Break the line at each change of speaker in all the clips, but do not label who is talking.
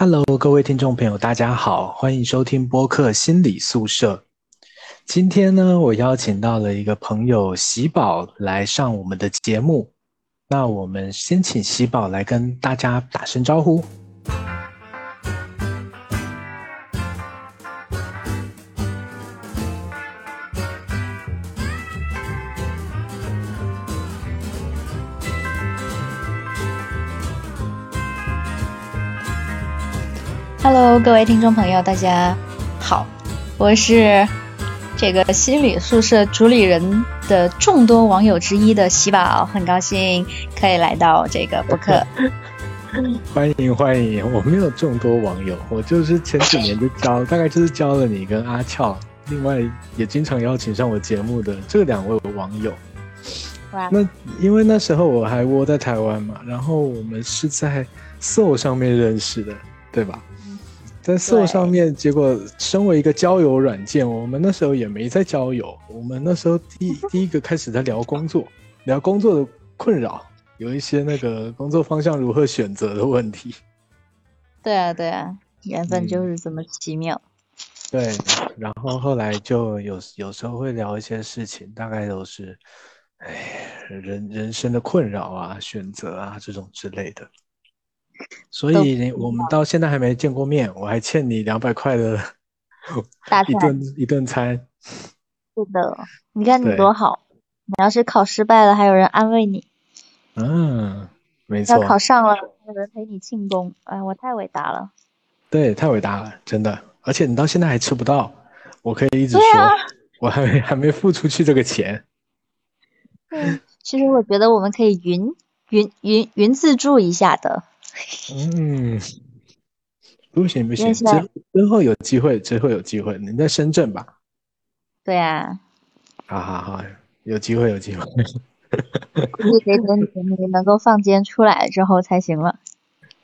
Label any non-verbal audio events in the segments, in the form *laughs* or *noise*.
Hello，各位听众朋友，大家好，欢迎收听播客心理宿舍。今天呢，我邀请到了一个朋友喜宝来上我们的节目。那我们先请喜宝来跟大家打声招呼。
Hello，各位听众朋友，大家好，我是这个心理宿舍主理人的众多网友之一的喜宝，很高兴可以来到这个播客。*laughs*
欢迎欢迎，我没有众多网友，我就是前几年就交，大概就是交了你跟阿俏，另外也经常邀请上我节目的这两位网友。
哇，
那因为那时候我还窝在台湾嘛，然后我们是在 Soul 上面认识的，对吧？在 Soul 上面，结果身为一个交友软件，我们那时候也没在交友，我们那时候第第一个开始在聊工作，聊工作的困扰，有一些那个工作方向如何选择的问题。*laughs*
对啊，对啊，缘分就是这么奇妙。
对，然后后来就有有时候会聊一些事情，大概都是，哎，人人生的困扰啊、选择啊这种之类的。*laughs* 所以我们到现在还没见过面，我还欠你两百块的一顿一顿餐。
是的，你看你多好，你要是考失败了，还有人安慰你。
嗯，没错。
要考上了，有人陪你庆功。哎，我太伟大了。
对，太伟大了，真的。而且你到现在还吃不到，我可以一直说，我还没还没付出去这个钱。
嗯，其实我觉得我们可以云云云云自助一下的。
嗯，不行不行，之之后有机会，之后有机会。你在深圳吧？
对啊。
好好好，有机会有机会。
估计得等你能够放监出来之后才行了。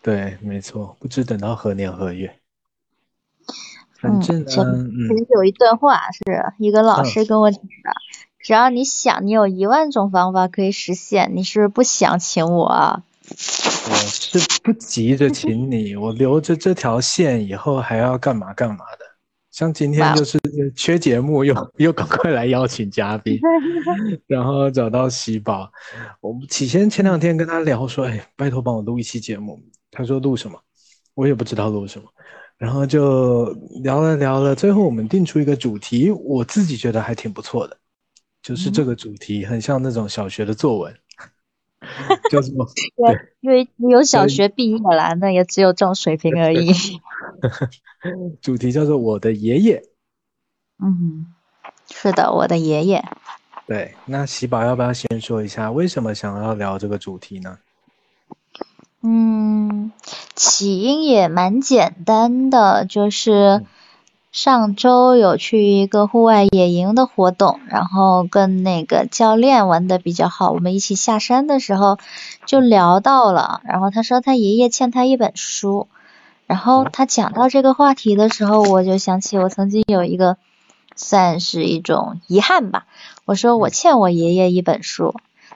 对，没错，不知等到何年何月。反正呢，
嗯，有一段话是一个老师跟我讲的：只要你想，你有一万种方法可以实现，你是不想请我。
我是不急着请你，*laughs* 我留着这条线以后还要干嘛干嘛的。像今天就是缺节目，又 *laughs* 又赶快来邀请嘉宾，*laughs* 然后找到喜宝。我们起先前两天跟他聊说，哎，拜托帮我录一期节目。他说录什么？我也不知道录什么。然后就聊了聊了，最后我们定出一个主题，我自己觉得还挺不错的，就是这个主题很像那种小学的作文。叫什么？对，
因为你有小学毕业了，那也只有这种水平而已。*laughs*
主题叫做我的爷爷。
嗯，是的，我的爷爷。
对，那喜宝要不要先说一下为什么想要聊这个主题呢？
嗯，起因也蛮简单的，就是。上周有去一个户外野营的活动，然后跟那个教练玩的比较好。我们一起下山的时候就聊到了，然后他说他爷爷欠他一本书，然后他讲到这个话题的时候，我就想起我曾经有一个算是一种遗憾吧。我说我欠我爷爷一本书，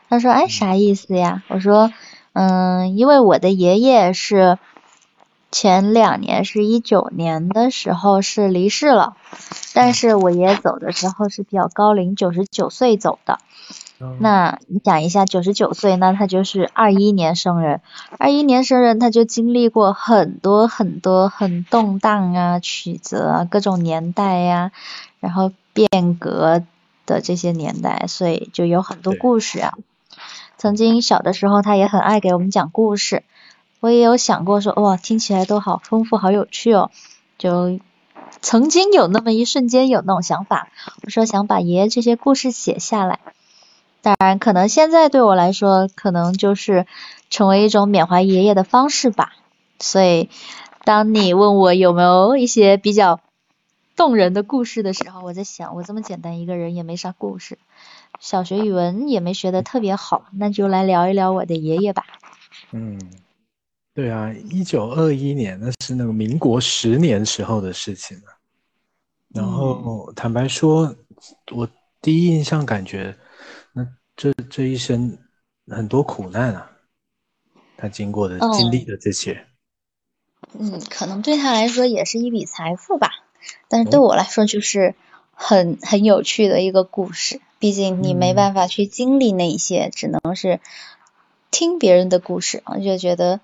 他说哎啥意思呀？我说嗯，因为我的爷爷是。前两年是一九年的时候是离世了，但是我爷爷走的时候是比较高龄，九十九岁走的。那你想一下九十九岁，那他就是二一年生人，二一年生人他就经历过很多很多很动荡啊、曲折啊、各种年代呀，然后变革的这些年代，所以就有很多故事啊。曾经小的时候他也很爱给我们讲故事。我也有想过说，哇，听起来都好丰富，好有趣哦。就曾经有那么一瞬间有那种想法，我说想把爷爷这些故事写下来。当然，可能现在对我来说，可能就是成为一种缅怀爷爷的方式吧。所以，当你问我有没有一些比较动人的故事的时候，我在想，我这么简单一个人也没啥故事，小学语文也没学的特别好，那就来聊一聊我的爷爷吧。
嗯。对啊，一九二一年，那是那个民国十年时候的事情了。然后坦白说，我第一印象感觉，那这这一生很多苦难啊，他经过的、经历的这些。
嗯，可能对他来说也是一笔财富吧，但是对我来说就是很很有趣的一个故事。毕竟你没办法去经历那些，只能是听别人的故事，我就觉得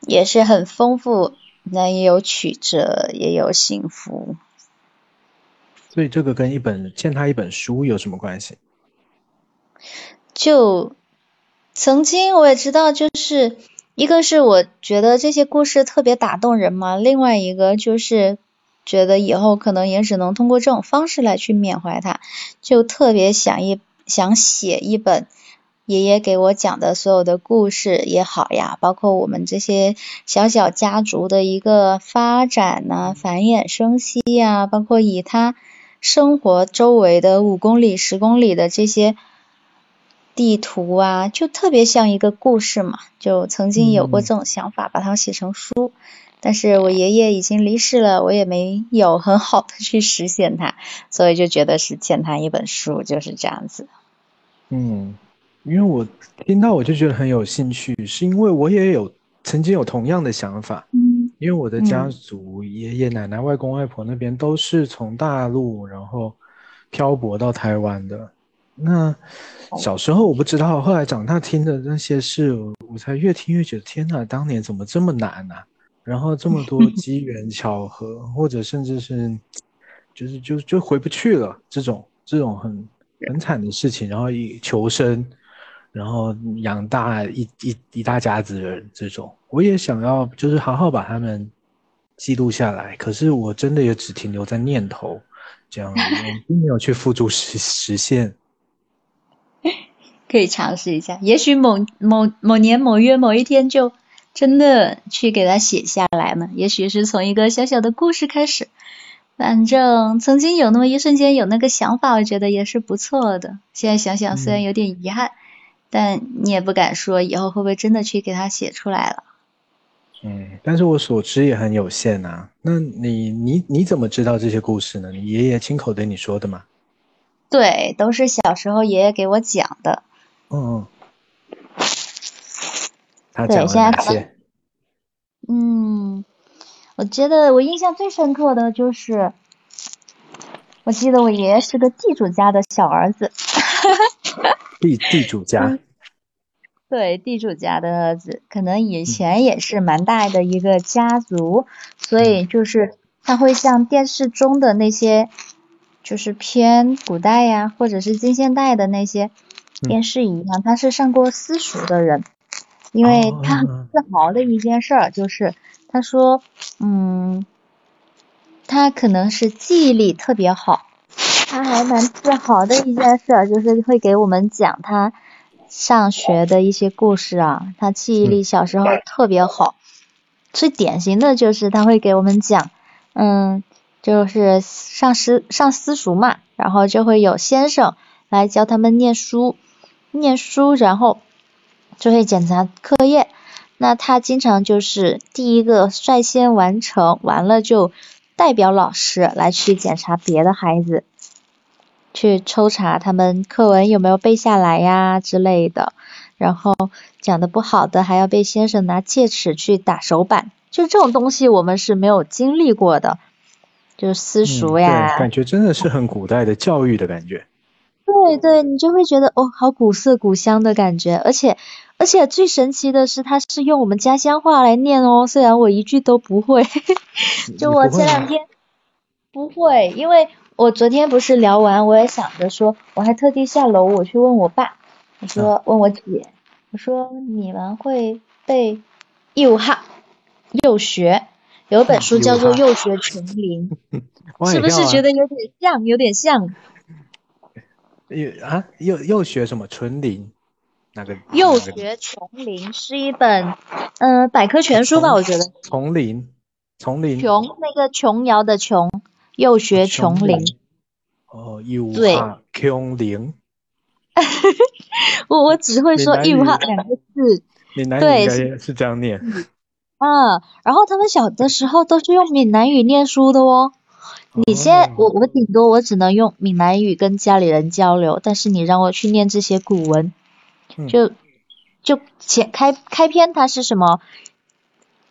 也是很丰富，那也有曲折，也有幸福。
所以这个跟一本欠他一本书有什么关系？
就曾经我也知道，就是一个是我觉得这些故事特别打动人嘛，另外一个就是觉得以后可能也只能通过这种方式来去缅怀他，就特别想一想写一本爷爷给我讲的所有的故事也好呀，包括我们这些小小家族的一个发展呐、繁衍生息呀，包括以他生活周围的五公里、十公里的这些。地图啊，就特别像一个故事嘛，就曾经有过这种想法，把它写成书，但是我爷爷已经离世了，我也没有很好的去实现它，所以就觉得是欠他一本书，就是这样子。
嗯，因为我听到我就觉得很有兴趣，是因为我也有曾经有同样的想法。嗯，因为我的家族爷爷奶奶、外公外婆那边都是从大陆然后漂泊到台湾的。那小时候我不知道，后来长大听的那些事，我才越听越觉得天哪，当年怎么这么难呢？然后这么多机缘巧合，或者甚至是，就是就就回不去了，这种这种很很惨的事情，然后以求生，然后养大一一一大家子人，这种我也想要，就是好好把他们记录下来。可是我真的也只停留在念头，这样，并没有去付诸实实现。*laughs*
可以尝试一下，也许某某某年某月某一天就真的去给他写下来呢。也许是从一个小小的故事开始，反正曾经有那么一瞬间有那个想法，我觉得也是不错的。现在想想虽然有点遗憾，但你也不敢说以后会不会真的去给他写出来了。
嗯，但是我所知也很有限呐。那你你你怎么知道这些故事呢？你爷爷亲口对你说的吗？
对，都是小时候爷爷给我讲的。嗯，
他讲了哪些？
嗯，我觉得我印象最深刻的就是，我记得我爷爷是个地主家的小儿子。*laughs*
地地主家。
对，地主家的儿子，可能以前也是蛮大的一个家族，所以就是他会像电视中的那些，就是偏古代呀，或者是近现代的那些。电视一样，他是上过私塾的人，因为他很自豪的一件事儿就是，他说，嗯，他可能是记忆力特别好，他还蛮自豪的一件事儿就是会给我们讲他上学的一些故事啊，他记忆力小时候特别好，最典型的就是他会给我们讲，嗯，就是上私上私塾嘛，然后就会有先生来教他们念书。念书，然后就会检查课业。那他经常就是第一个率先完成，完了就代表老师来去检查别的孩子，去抽查他们课文有没有背下来呀之类的。然后讲的不好的，还要被先生拿戒尺去打手板。就这种东西，我们是没有经历过的，就是私塾呀。
感觉真的是很古代的教育的感觉。
对对，你就会觉得哦，好古色古香的感觉，而且而且最神奇的是，他是用我们家乡话来念哦，虽然我一句都不会。*laughs* 就我前两天不会，因为我昨天不是聊完，我也想着说，我还特地下楼我去问我爸，我说问我姐，我说你们会背幼哈幼学，有本书 *laughs* 叫做《幼学琼林 *laughs*》，是不是觉得有点像，有点像？*laughs*
幼啊幼幼学什么纯林？那个？
幼学丛林是一本嗯百科全书吧，我觉得。
丛林，丛林。
琼那个琼瑶的琼，幼学琼林。
哦，幼哈琼林。*laughs*
我我只会说幼哈两个字。
闽南语应该是这样念。
嗯，然后他们小的时候都是用闽南语念书的哦。你现在我我顶多我只能用闽南语跟家里人交流，但是你让我去念这些古文，就就前开开篇它是什么？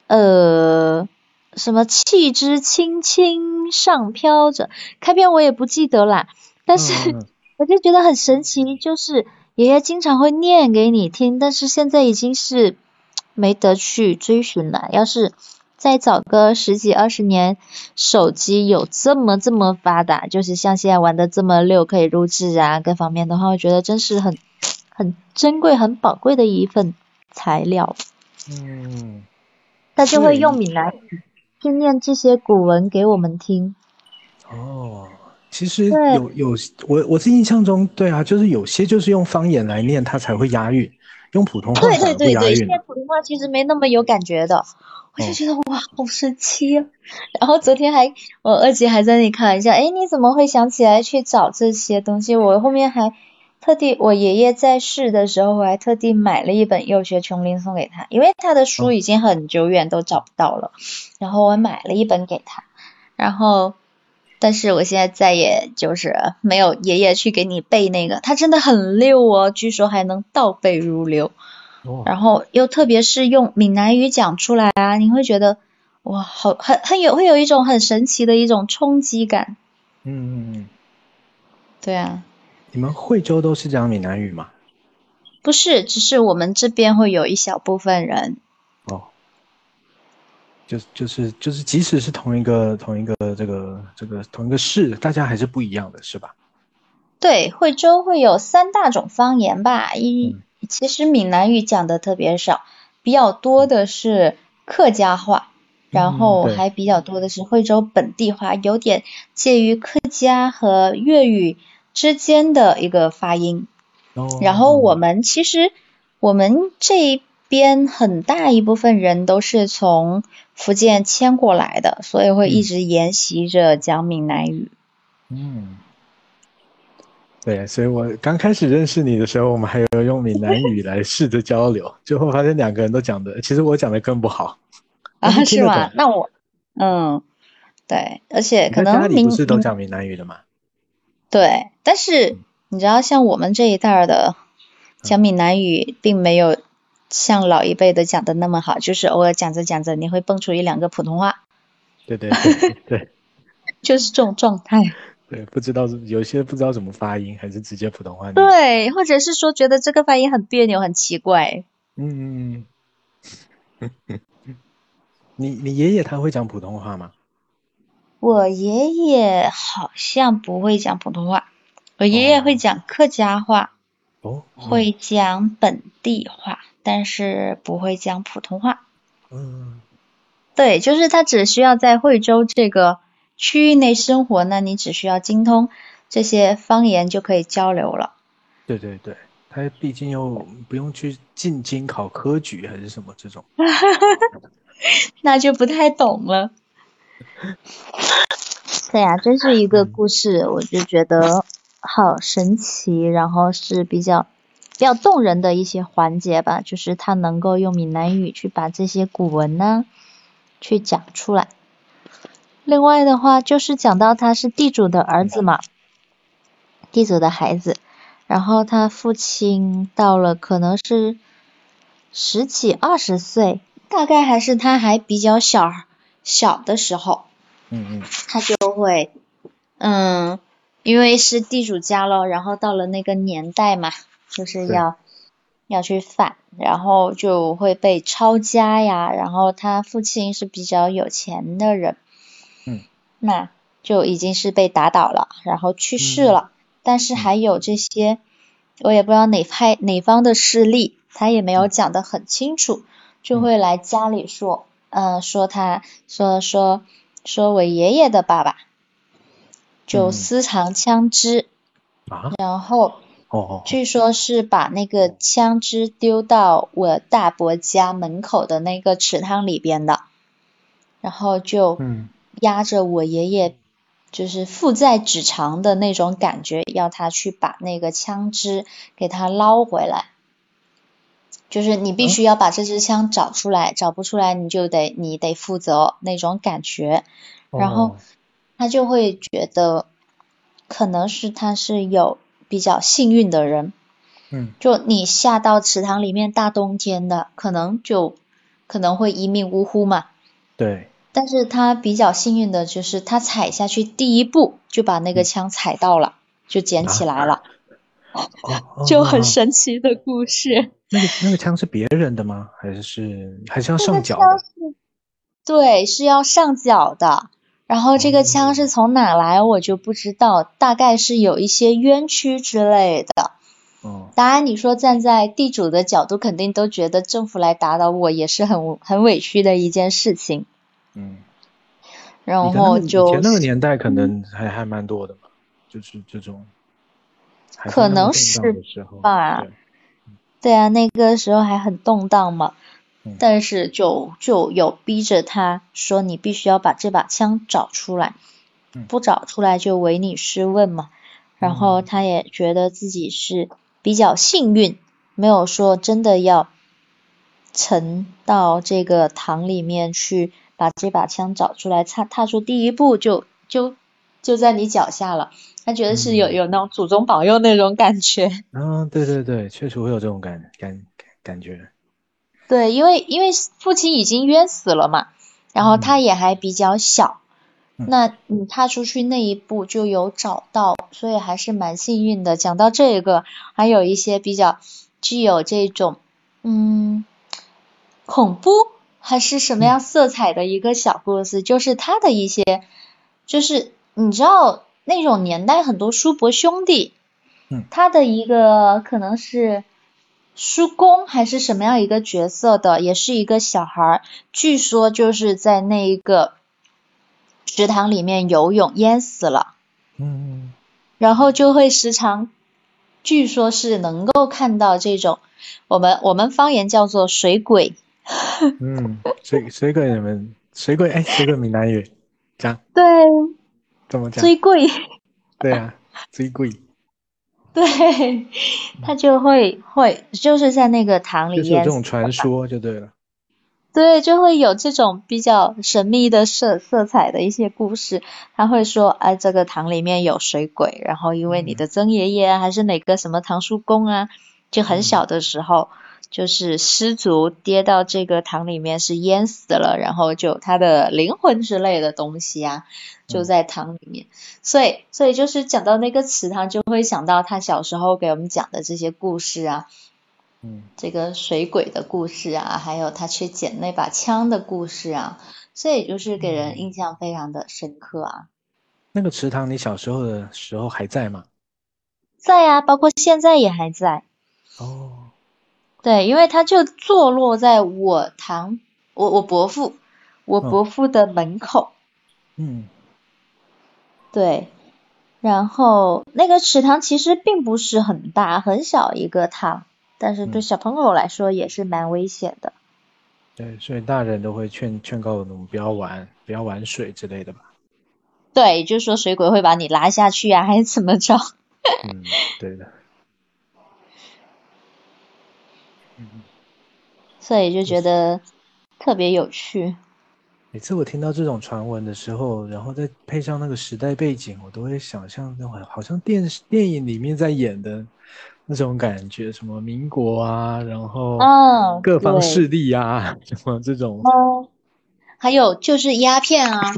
呃，什么气之轻轻上飘着，开篇我也不记得啦，但是 *laughs* 我就觉得很神奇，就是爷爷经常会念给你听，但是现在已经是 *tsk* 没得去追寻了。要是再早个十几二十年，手机有这么这么发达，就是像现在玩的这么溜，可以录制啊，各方面的话，我觉得真是很 *tsk* 很珍贵、很宝贵的一份材料。
嗯。
他就会用闽南语去念这些古文给我们听。
哦，其实有有我我是印象中，对啊，就是有些就是用方言来念，它才会押韵，用普通话
对对对对，
现
在普通话其实没那么有感觉的，我就觉得哇，好神奇啊！然后昨天还我二姐还在那里开玩笑，哎，你怎么会想起来去找这些东西？我后面还。特地，我爷爷在世的时候，我还特地买了一本《幼学琼林》送给他，因为他的书已经很久远都找不到了。然后我买了一本给他，然后，但是我现在再也就是没有爷爷去给你背那个，他真的很溜哦，据说还能倒背如流。然后又特别是用闽南语讲出来啊，你会觉得哇，好很很有会有一种很神奇的一种冲击感。
嗯嗯嗯。
对啊。
你们惠州都是讲闽南语吗？
不是，只是我们这边会有一小部分人。
哦，就就是就是，即使是同一个同一个这个这个同一个市，大家还是不一样的，是吧？
对，惠州会有三大种方言吧？一其实闽南语讲的特别少，比较多的是客家话，然后还比较多的是惠州本地话，有点介于客家和粤语。之间的一个发音，然后我们其实我们这边很大一部分人都是从福建迁过来的，所以会一直沿袭着讲闽南语。
嗯，对，所以我刚开始认识你的时候，我们还有用闽南语来试着交流，最后发现两个人都讲的，其实我讲的更不好。
啊，*laughs* 是吗？那我，嗯，对，而且可能
你不是都讲闽南语的吗？
对，但是你知道，像我们这一代的讲闽南语，并没有像老一辈的讲的那么好，就是偶尔讲着讲着，你会蹦出一两个普通话。
对对对对，*laughs*
就是这种状态。
对，不知道有些不知道怎么发音，还是直接普通话。
对，或者是说觉得这个发音很别扭，很奇怪。
嗯嗯嗯。*laughs* 你你爷爷他会讲普通话吗？
我爷爷好像不会讲普通话，我爷爷会讲客家话，
哦，
会讲本地话，但是不会讲普通话。
嗯，
对，就是他只需要在惠州这个区域内生活，那你只需要精通这些方言就可以交流了。
对对对，他毕竟又不用去进京考科举还是什么这种，*laughs*
那就不太懂了。*laughs* 对呀，这是一个故事，我就觉得好神奇，然后是比较比较动人的一些环节吧，就是他能够用闽南语去把这些古文呢去讲出来。另外的话，就是讲到他是地主的儿子嘛，地主的孩子，然后他父亲到了可能是十几二十岁，大概还是他还比较小。小的时候，
嗯嗯，
他就会，嗯，因为是地主家咯，然后到了那个年代嘛，就是要要去反，然后就会被抄家呀，然后他父亲是比较有钱的人，
嗯，
那就已经是被打倒了，然后去世了，但是还有这些，我也不知道哪派哪方的势力，他也没有讲得很清楚，就会来家里说。嗯，说他说说说我爷爷的爸爸就私藏枪支，然后哦据说是把那个枪支丢到我大伯家门口的那个池塘里边的，然后就压着我爷爷，就是父债子长的那种感觉，要他去把那个枪支给他捞回来。就是你必须要把这支枪找出来，找不出来你就得你得负责那种感觉，然后他就会觉得可能是他是有比较幸运的人，
嗯，
就你下到池塘里面大冬天的，可能就可能会一命呜呼嘛。
对。
但是他比较幸运的就是他踩下去第一步就把那个枪踩到了，就捡起来了，*laughs* 就很神奇的故事。
那个那个枪是别人的吗？还是是还是要上缴的？
对，是要上缴的。然后这个枪是从哪来，我就不知道，大概是有一些冤屈之类的。
哦。
当然，你说站在地主的角度，肯定都觉得政府来打倒我也是很很委屈的一件事情。
嗯。
然后就
以前那个年代可能还还蛮多的嘛，就是这种。
可能是吧。对啊，那个时候还很动荡嘛。但是就就有逼着他说你必须要把这把枪找出来，不找出来就唯你是问嘛。然后他也觉得自己是比较幸运，没有说真的要沉到这个塘里面去把这把枪找出来，踏踏出第一步就就就在你脚下了。他觉得是有有那种祖宗保佑那种感觉。
嗯，对对对，确实会有这种感感感觉。
对，因为因为父亲已经冤死了嘛，然后他也还比较小，那你踏出去那一步就有找到，所以还是蛮幸运的。讲到这个，还有一些比较具有这种嗯恐怖还是什么样色彩的一个小故事，就是他的一些，就是你知道那种年代很多叔伯兄弟，
嗯，
他的一个可能是。叔公还是什么样一个角色的，也是一个小孩，据说就是在那一个池塘里面游泳淹死了，
嗯，
然后就会时常，据说是能够看到这种，我们我们方言叫做水鬼，
嗯，水水鬼你们水鬼哎，水鬼闽南语讲，*laughs*
对，
怎么讲？
最贵，
对啊，最贵。
对，他就会会就是在那个塘里
就是有这种传说就对了。
对，就会有这种比较神秘的色色彩的一些故事。他会说，哎，这个塘里面有水鬼，然后因为你的曾爷爷还是哪个什么堂叔公啊，就很小的时候就是失足跌到这个塘里面是淹死了，然后就他的灵魂之类的东西啊。就在塘里面，所以所以就是讲到那个池塘，就会想到他小时候给我们讲的这些故事
啊，嗯，
这个水鬼的故事啊，还有他去捡那把枪的故事啊，所以就是给人印象非常的深刻啊。
那个池塘你小时候的时候还在吗？
在啊，包括现在也还在。
哦。
对，因为它就坐落在我堂我我伯父我伯父的门口。
嗯。
对，然后那个池塘其实并不是很大，很小一个塘，但是对小朋友来说也是蛮危险的。
对，所以大人都会劝劝告我们不要玩，不要玩水之类的吧。
对，就是说水鬼会把你拉下去啊，还是怎么着？
嗯，对的。
嗯，所以就觉得特别有趣。
每次我听到这种传闻的时候，然后再配上那个时代背景，我都会想象那种好像电视电影里面在演的那种感觉，什么民国啊，然后各方势力啊，什么这种。
哦，还有就是鸦片啊，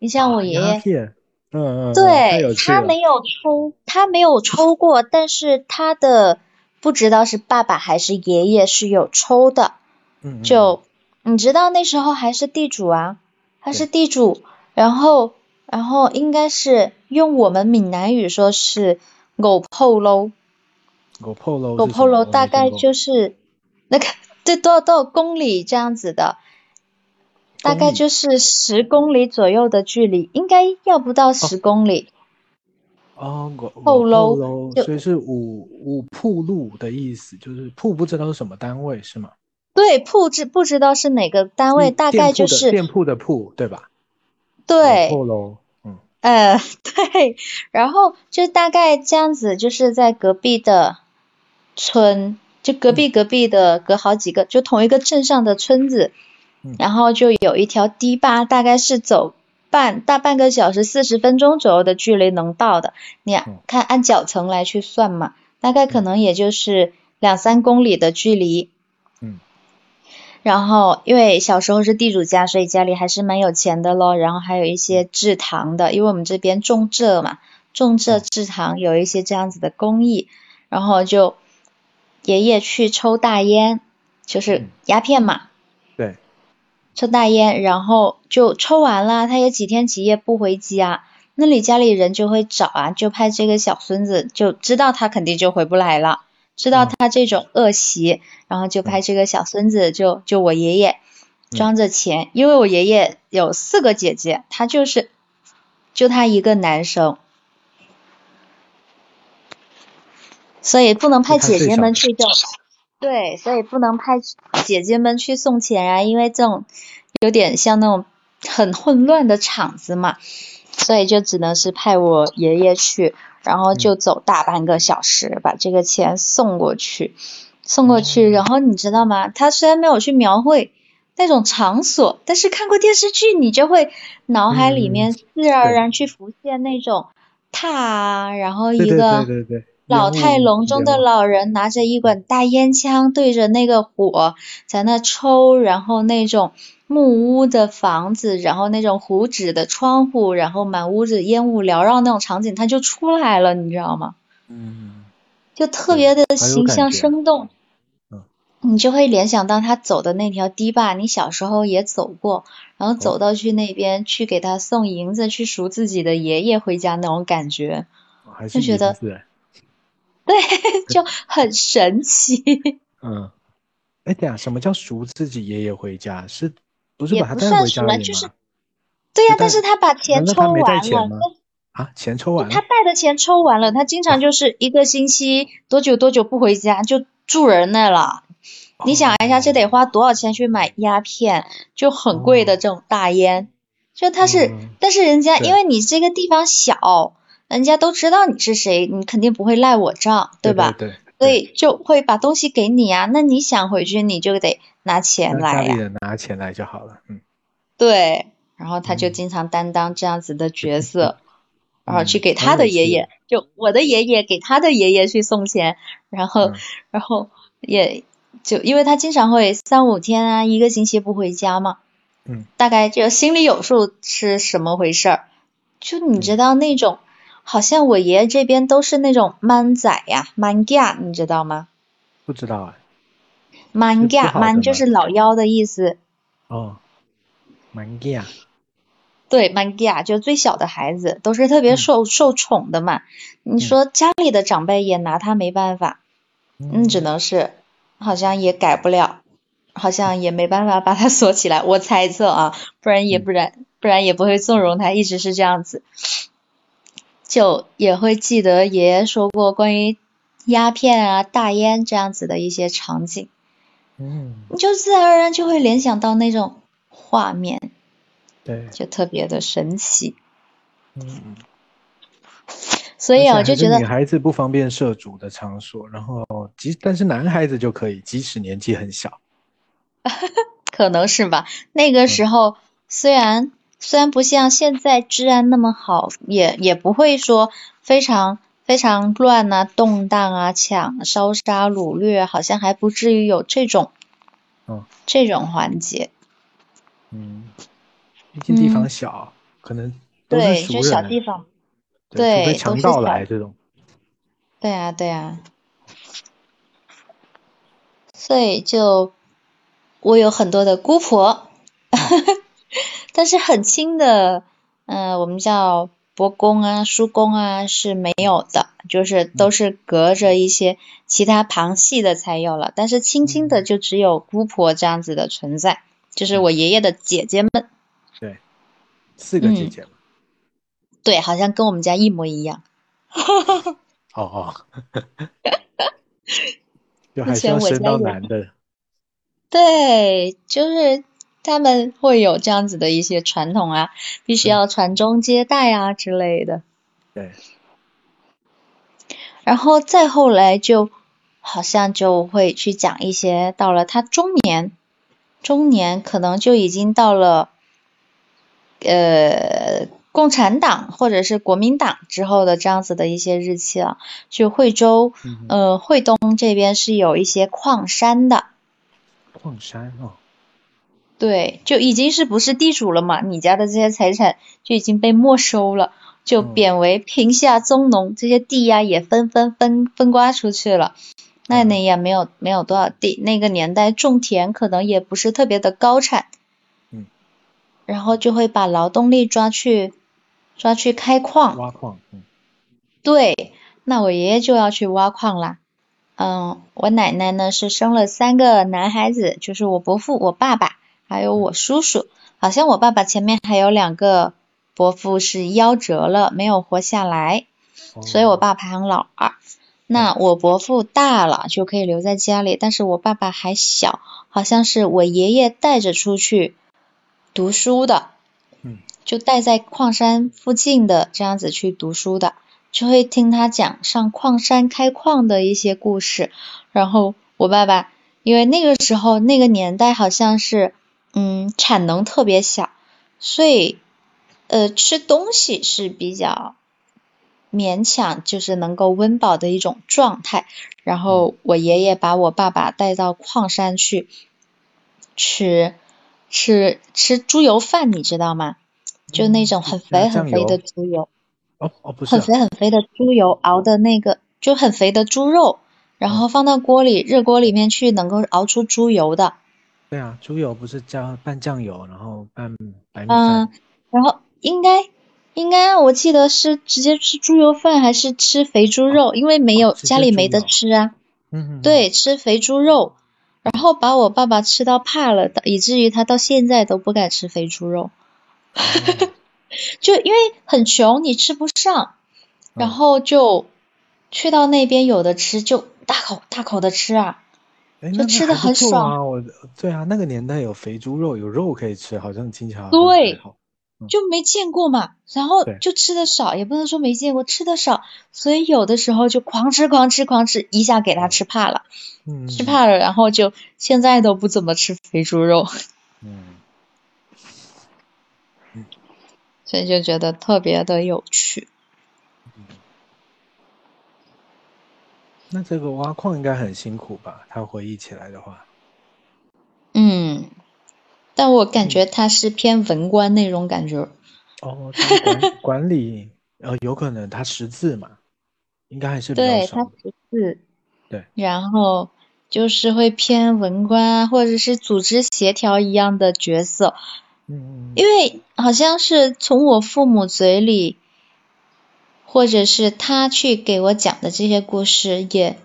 你像我爷爷。
鸦片。嗯嗯。
对，他没有抽，他没有抽过，但是他的不知道是爸爸还是爷爷是有抽的。
嗯。
就。你知道那时候还是地主啊，还是地主，然后然后应该是用我们闽南语说是狗破喽，
狗破喽，
狗破喽大概就是那个对多少多少公里这样子的，大概就是十公里左右的距离，应该要不到十公里。
哦，狗破喽，所以是五五铺路的意思，就是铺不知道是什么单位是吗？
对，铺知不知道是哪个单位，大概就是
店铺的铺，对吧？
对。
铺楼，嗯。
呃，*laughs* 对，然后就大概这样子，就是在隔壁的村，就隔壁隔壁的隔好几个，就同一个镇上的村子，然后就有一条堤坝，大概是走半大半个小时，四十分钟左右的距离能到的。你看按脚程来去算嘛，大概可能也就是两三公里的距离。然后因为小时候是地主家，所以家里还是蛮有钱的咯。然后还有一些制糖的，因为我们这边种蔗嘛，种蔗制糖有一些这样子的工艺。然后就爷爷去抽大烟，就是鸦片嘛。
对。
抽大烟，然后就抽完了，他也几天几夜不回家，那里家里人就会找啊，就派这个小孙子，就知道他肯定就回不来了。知道他这种恶习，然后就派这个小孙子，就就我爷爷装着钱，因为我爷爷有四个姐姐，他就是就他一个男生，所以不能派姐姐们去种，对，所以不能派姐姐们去送钱啊，因为这种有点像那种很混乱的场子嘛，所以就只能是派我爷爷去。然后就走大半个小时，把这个钱送过去，送过去。然后你知道吗？他虽然没有去描绘那种场所，但是看过电视剧，你就会脑海里面自然而然去浮现那种塔，然后一个老态龙钟的老人拿着一管大烟枪对着那个火在那抽，然后那种。木屋的房子，然后那种糊纸的窗户，然后满屋子烟雾缭绕那种场景，他就出来了，你知道吗？
嗯。
就特别的形象生动。
嗯。
你就会联想到他走的那条堤坝，你小时候也走过，然后走到去那边去给他送银子，去赎自己的爷爷回家那种感觉，就觉得 *laughs* 对，就很神奇。*laughs*
嗯。哎，对啊，什么叫赎自己爷爷回家？是？
也不算什么，就是对呀，但是他把钱抽完了，
啊，钱抽完了，
他带的钱抽完了，他经常就是一个星期多久多久不回家就住人那了。你想一下，这得花多少钱去买鸦片，就很贵的这种大烟，就他是，但是人家因为你这个地方小，人家都知道你是谁，你肯定不会赖我账，
对
吧？
对，
所以就会把东西给你啊，那你想回去你就得。拿钱来
呀，拿钱来就好了，嗯，
对，然后他就经常担当这样子的角色，*laughs* 然后去给他的爷爷，就我的爷爷给他的爷爷去送钱，然后，然后也就因为他经常会三五天啊，一个星期不回家嘛，
嗯，
大概就心里有数是什么回事儿，就你知道那种，好像我爷爷这边都是那种 man 仔呀，蛮家，你知道吗？
不知道啊。
蛮家蛮就是老妖的意思。
哦，蛮家。
对，蛮家就最小的孩子都是特别受受宠的嘛。你说家里的长辈也拿他没办法，嗯，只能是好像也改不了，好像也没办法把他锁起来。我猜测啊，不然也不然不然也不会纵容他一直是这样子。就也会记得爷爷说过关于鸦片啊、大烟这样子的一些场景。
嗯，
你就自然而然就会联想到那种画面，
对，
就特别的神奇。
嗯，
所以我就觉得
女孩子不方便涉足的场所，然后即但是男孩子就可以，即使年纪很小。*laughs*
可能是吧，那个时候虽然虽然不像现在治安那么好，也也不会说非常。非常乱啊，动荡啊，抢、烧杀、掳掠，好像还不至于有这种，
嗯，
这种环节。
嗯，毕竟地方小，可能。
对，就小地方。
对，除非强盗来这种。
对啊，对啊。所以就我有很多的姑婆，*laughs* 但是很轻的，嗯，我们叫。伯公啊，叔公啊是没有的，就是都是隔着一些其他旁系的才有了，但是轻轻的就只有姑婆这样子的存在，就是我爷爷的姐姐们。
对，四个姐姐。
对，好像跟我们家一模一样。
哦 *laughs* 哦。*laughs* 就还是要生到男的。
对，就是。他们会有这样子的一些传统啊，必须要传宗接代啊之类的。
对。
然后再后来就好像就会去讲一些到了他中年，中年可能就已经到了呃共产党或者是国民党之后的这样子的一些日期了。就惠州呃惠东这边是有一些矿山的。
矿山哦。
对，就已经是不是地主了嘛？你家的这些财产就已经被没收了，就贬为贫下中农，这些地呀也纷纷分分刮出去了。那那也没有没有多少地，那个年代种田可能也不是特别的高产。
嗯。
然后就会把劳动力抓去抓去开矿。
挖矿。嗯。
对，那我爷爷就要去挖矿啦。嗯，我奶奶呢是生了三个男孩子，就是我伯父、我爸爸。还有我叔叔，好像我爸爸前面还有两个伯父是夭折了，没有活下来，所以我爸排行老二。那我伯父大了就可以留在家里，但是我爸爸还小，好像是我爷爷带着出去读书的，
嗯，
就带在矿山附近的这样子去读书的，就会听他讲上矿山开矿的一些故事。然后我爸爸因为那个时候那个年代好像是。嗯，产能特别小，所以呃吃东西是比较勉强，就是能够温饱的一种状态。然后我爷爷把我爸爸带到矿山去吃吃吃猪油饭，你知道吗？就那种很肥很肥的猪油，
哦哦不是，
很肥很肥的猪油熬的那个，就很肥的猪肉，然后放到锅里热锅里面去，能够熬出猪油的。
对啊，猪油不是加拌酱油，然后拌白米饭。
嗯，然后应该应该我记得是直接吃猪油饭还是吃肥猪肉，因为没有家里没得吃
啊。嗯
对，吃肥猪肉，然后把我爸爸吃到怕了，以至于他到现在都不敢吃肥猪肉。*laughs* 就因为很穷，你吃不上，然后就去到那边有的吃，就大口大口的吃啊。就吃的很爽
啊！我对啊，那个年代有肥猪肉，有肉可以吃，好像听起来
对，就没见过嘛。然后就吃的少，也不能说没见过，吃的少，所以有的时候就狂吃狂吃狂吃，一下给他吃怕了，吃怕了，然后就现在都不怎么吃肥猪肉。
嗯，*laughs*
所以就觉得特别的有趣。
那这个挖矿应该很辛苦吧？他回忆起来的话，
嗯，但我感觉他是偏文官那种感觉。
哦，管 *laughs* 管理，呃，有可能他识字嘛，应该还是
对他识字，
对，
然后就是会偏文官或者是组织协调一样的角色。
嗯，
因为好像是从我父母嘴里。或者是他去给我讲的这些故事，也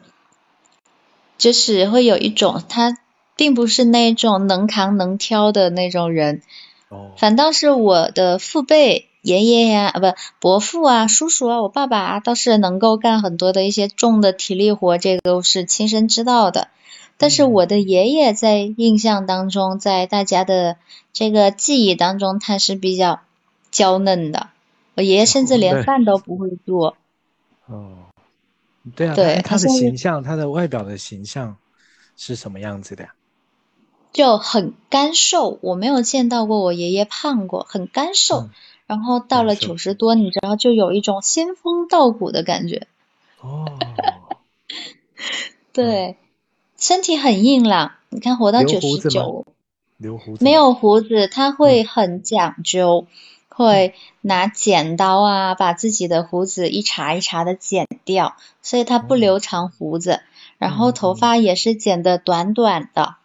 就是会有一种他并不是那种能扛能挑的那种人，
哦，
反倒是我的父辈爷爷呀，啊不伯父啊、叔叔啊、我爸爸啊，倒是能够干很多的一些重的体力活，这个都是亲身知道的。但是我的爷爷在印象当中，在大家的这个记忆当中，他是比较娇嫩的。我爷爷甚至连饭都不会做。
哦，对啊，对他的形象，他的外表的形象是什么样子的呀？
就很干瘦，我没有见到过我爷爷胖过，很干瘦。然后到了九十多，你知道，就有一种仙风道骨的感觉。
哦。*laughs*
对，身体很硬朗。你看，活到九十九，
留胡子
没有胡子，他会很讲究。会拿剪刀啊，把自己的胡子一茬一茬的剪掉，所以他不留长胡子，然后头发也是剪的短短的，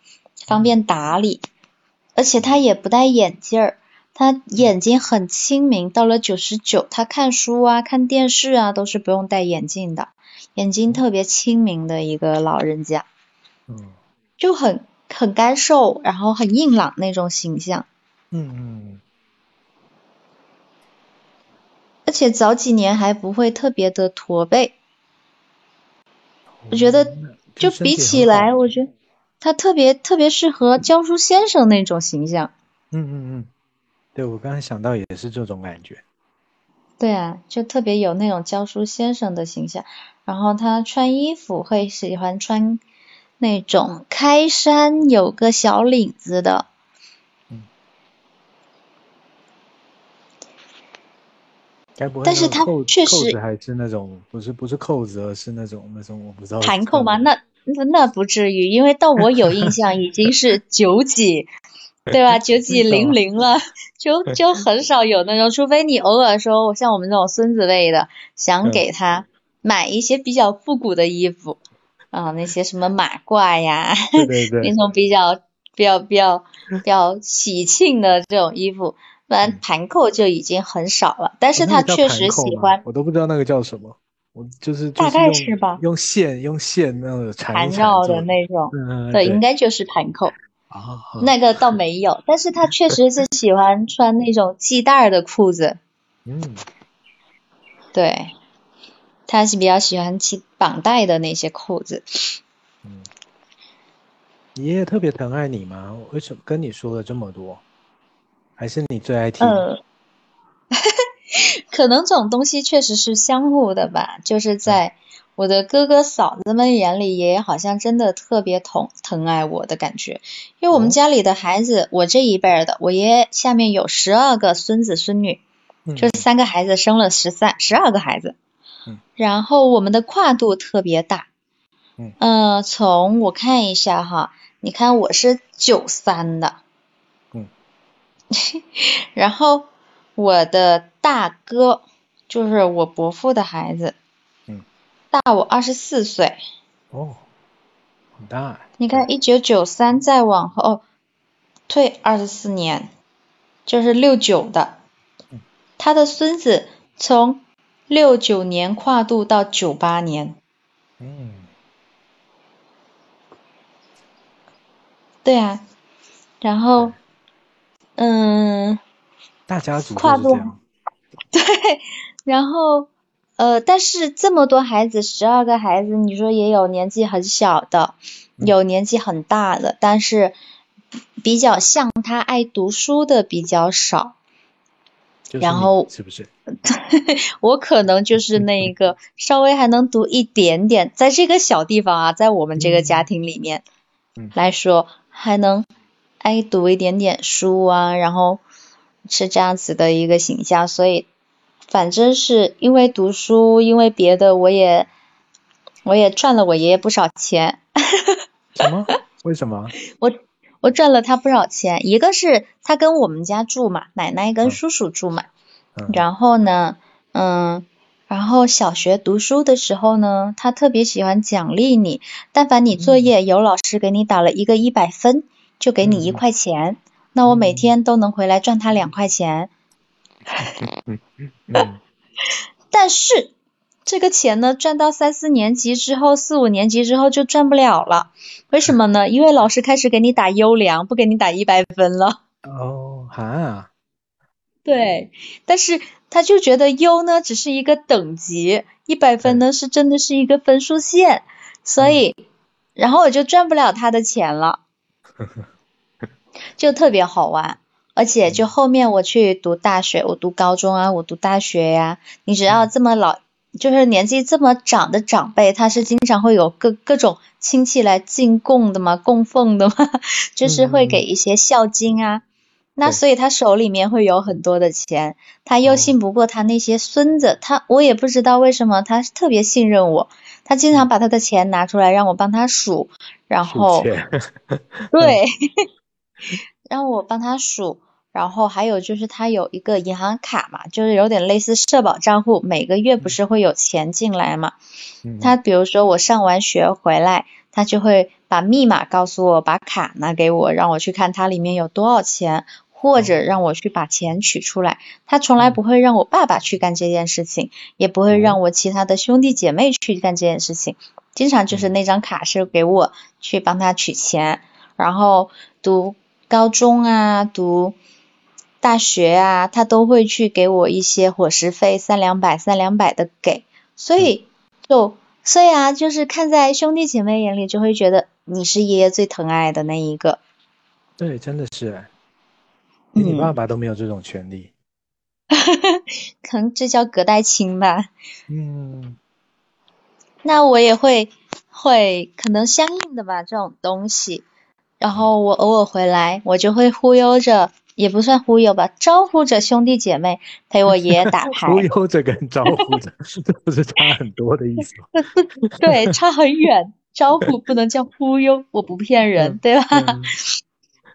方便打理。而且他也不戴眼镜儿，他眼睛很清明。到了九十九，他看书啊、看电视啊都是不用戴眼镜的，眼睛特别清明的一个老人家。
嗯，
就很很干瘦，然后很硬朗那种形象。
嗯嗯。
而且早几年还不会特别的驼背，我觉得就比起来，我觉得他特别特别适合教书先生那种形象。
嗯嗯嗯，对我刚才想到也是这种感觉。
对啊，就特别有那种教书先生的形象。然后他穿衣服会喜欢穿那种开衫有个小领子的。但是它确实
还是那种不是不是扣子，而是那种那种我不知道
盘扣吗？那那那不至于，因为到我有印象已经是 *laughs* 九几对吧？九几零零了，就就很少有那种，除非你偶尔说，像我们这种孙子辈的，想给他买一些比较复古的衣服，啊，那些什么马褂呀，*laughs* 那种比较比较比较比较喜庆的这种衣服，不然盘扣就已经很少了。但是他确实喜欢，
我都不知道那个叫什么。我就是
大概是吧，
用线用线那个
缠绕的那种，对，应该就是盘扣。
啊，
那个倒没有，但是他确实是喜欢穿那种系带的裤子。
嗯，
对，他是比较喜欢系绑带的那些裤子。
嗯，爷爷特别疼爱你吗？为什么跟你说了这么多？还是你最爱听？*laughs*
可能这种东西确实是相互的吧，就是在我的哥哥嫂子们眼里，爷爷好像真的特别疼疼爱我的感觉。因为我们家里的孩子，我这一辈的，我爷爷下面有十二个孙子孙女，就是三个孩子生了十三十二个孩子，然后我们的跨度特别大，嗯，从我看一下哈，你看我是九三的，
嗯，*laughs*
然后。我的大哥就是我伯父的孩子，
嗯，
大我二十四岁。
哦，很大。
你看，一九九三再往后退二十四年，就是六九的。他的孙子从六九年跨度到九八年。
嗯。
对啊，然后，嗯。
大家族
跨度，*laughs*
对，
然后呃，但是这么多孩子，十二个孩子，你说也有年纪很小的，有年纪很大的，但是比较像他爱读书的比较少。然后
是不是？*laughs*
我可能就是那一个 *laughs* 稍微还能读一点点，在这个小地方啊，在我们这个家庭里面来说，还能爱读一点点书啊，然后。是这样子的一个形象，所以反正是因为读书，因为别的，我也我也赚了我爷爷不少钱。*laughs*
什么？为什么？*laughs*
我我赚了他不少钱，一个是他跟我们家住嘛，奶奶跟叔叔住嘛。然后呢，嗯，然后小学读书的时候呢，他特别喜欢奖励你，但凡你作业有老师给你打了一个一百分，就给你一块钱。那我每天都能回来赚他两块钱，*laughs* 但是这个钱呢，赚到三四年级之后，四五年级之后就赚不了了。为什么呢？因为老师开始给你打优良，不给你打一百分了。
哦，哈。
对，但是他就觉得优呢只是一个等级，一百分呢是真的是一个分数线，所以，然后我就赚不了他的钱了。*laughs* 就特别好玩，而且就后面我去读大学，我读高中啊，我读大学呀，你只要这么老，就是年纪这么长的长辈，他是经常会有各各种亲戚来进贡的嘛，供奉的嘛，*laughs* 就是会给一些孝金啊，那所以他手里面会有很多的钱，他又信不过他那些孙子，他我也不知道为什么他特别信任我，他经常把他的钱拿出来让我帮他数，然后对。*laughs* 让我帮他数，然后还有就是他有一个银行卡嘛，就是有点类似社保账户，每个月不是会有钱进来嘛？他比如说我上完学回来，他就会把密码告诉我，把卡拿给我，让我去看它里面有多少钱，或者让我去把钱取出来。他从来不会让我爸爸去干这件事情，也不会让我其他的兄弟姐妹去干这件事情，经常就是那张卡是给我去帮他取钱，然后读。高中啊，读大学啊，他都会去给我一些伙食费，三两百三两百的给，所以就所以啊，就是看在兄弟姐妹眼里，就会觉得你是爷爷最疼爱的那一个。
对，真的是，你爸爸都没有这种权利。*laughs*
可能这叫隔代亲吧。
嗯。
那我也会会可能相应的吧，这种东西。然后我偶尔回来，我就会忽悠着，也不算忽悠吧，招呼着兄弟姐妹陪我爷爷打牌。*laughs*
忽悠着跟招呼着，*laughs* 这不是差很多的意思吗？
对，差很远。招呼不能叫忽悠，我不骗人，对吧？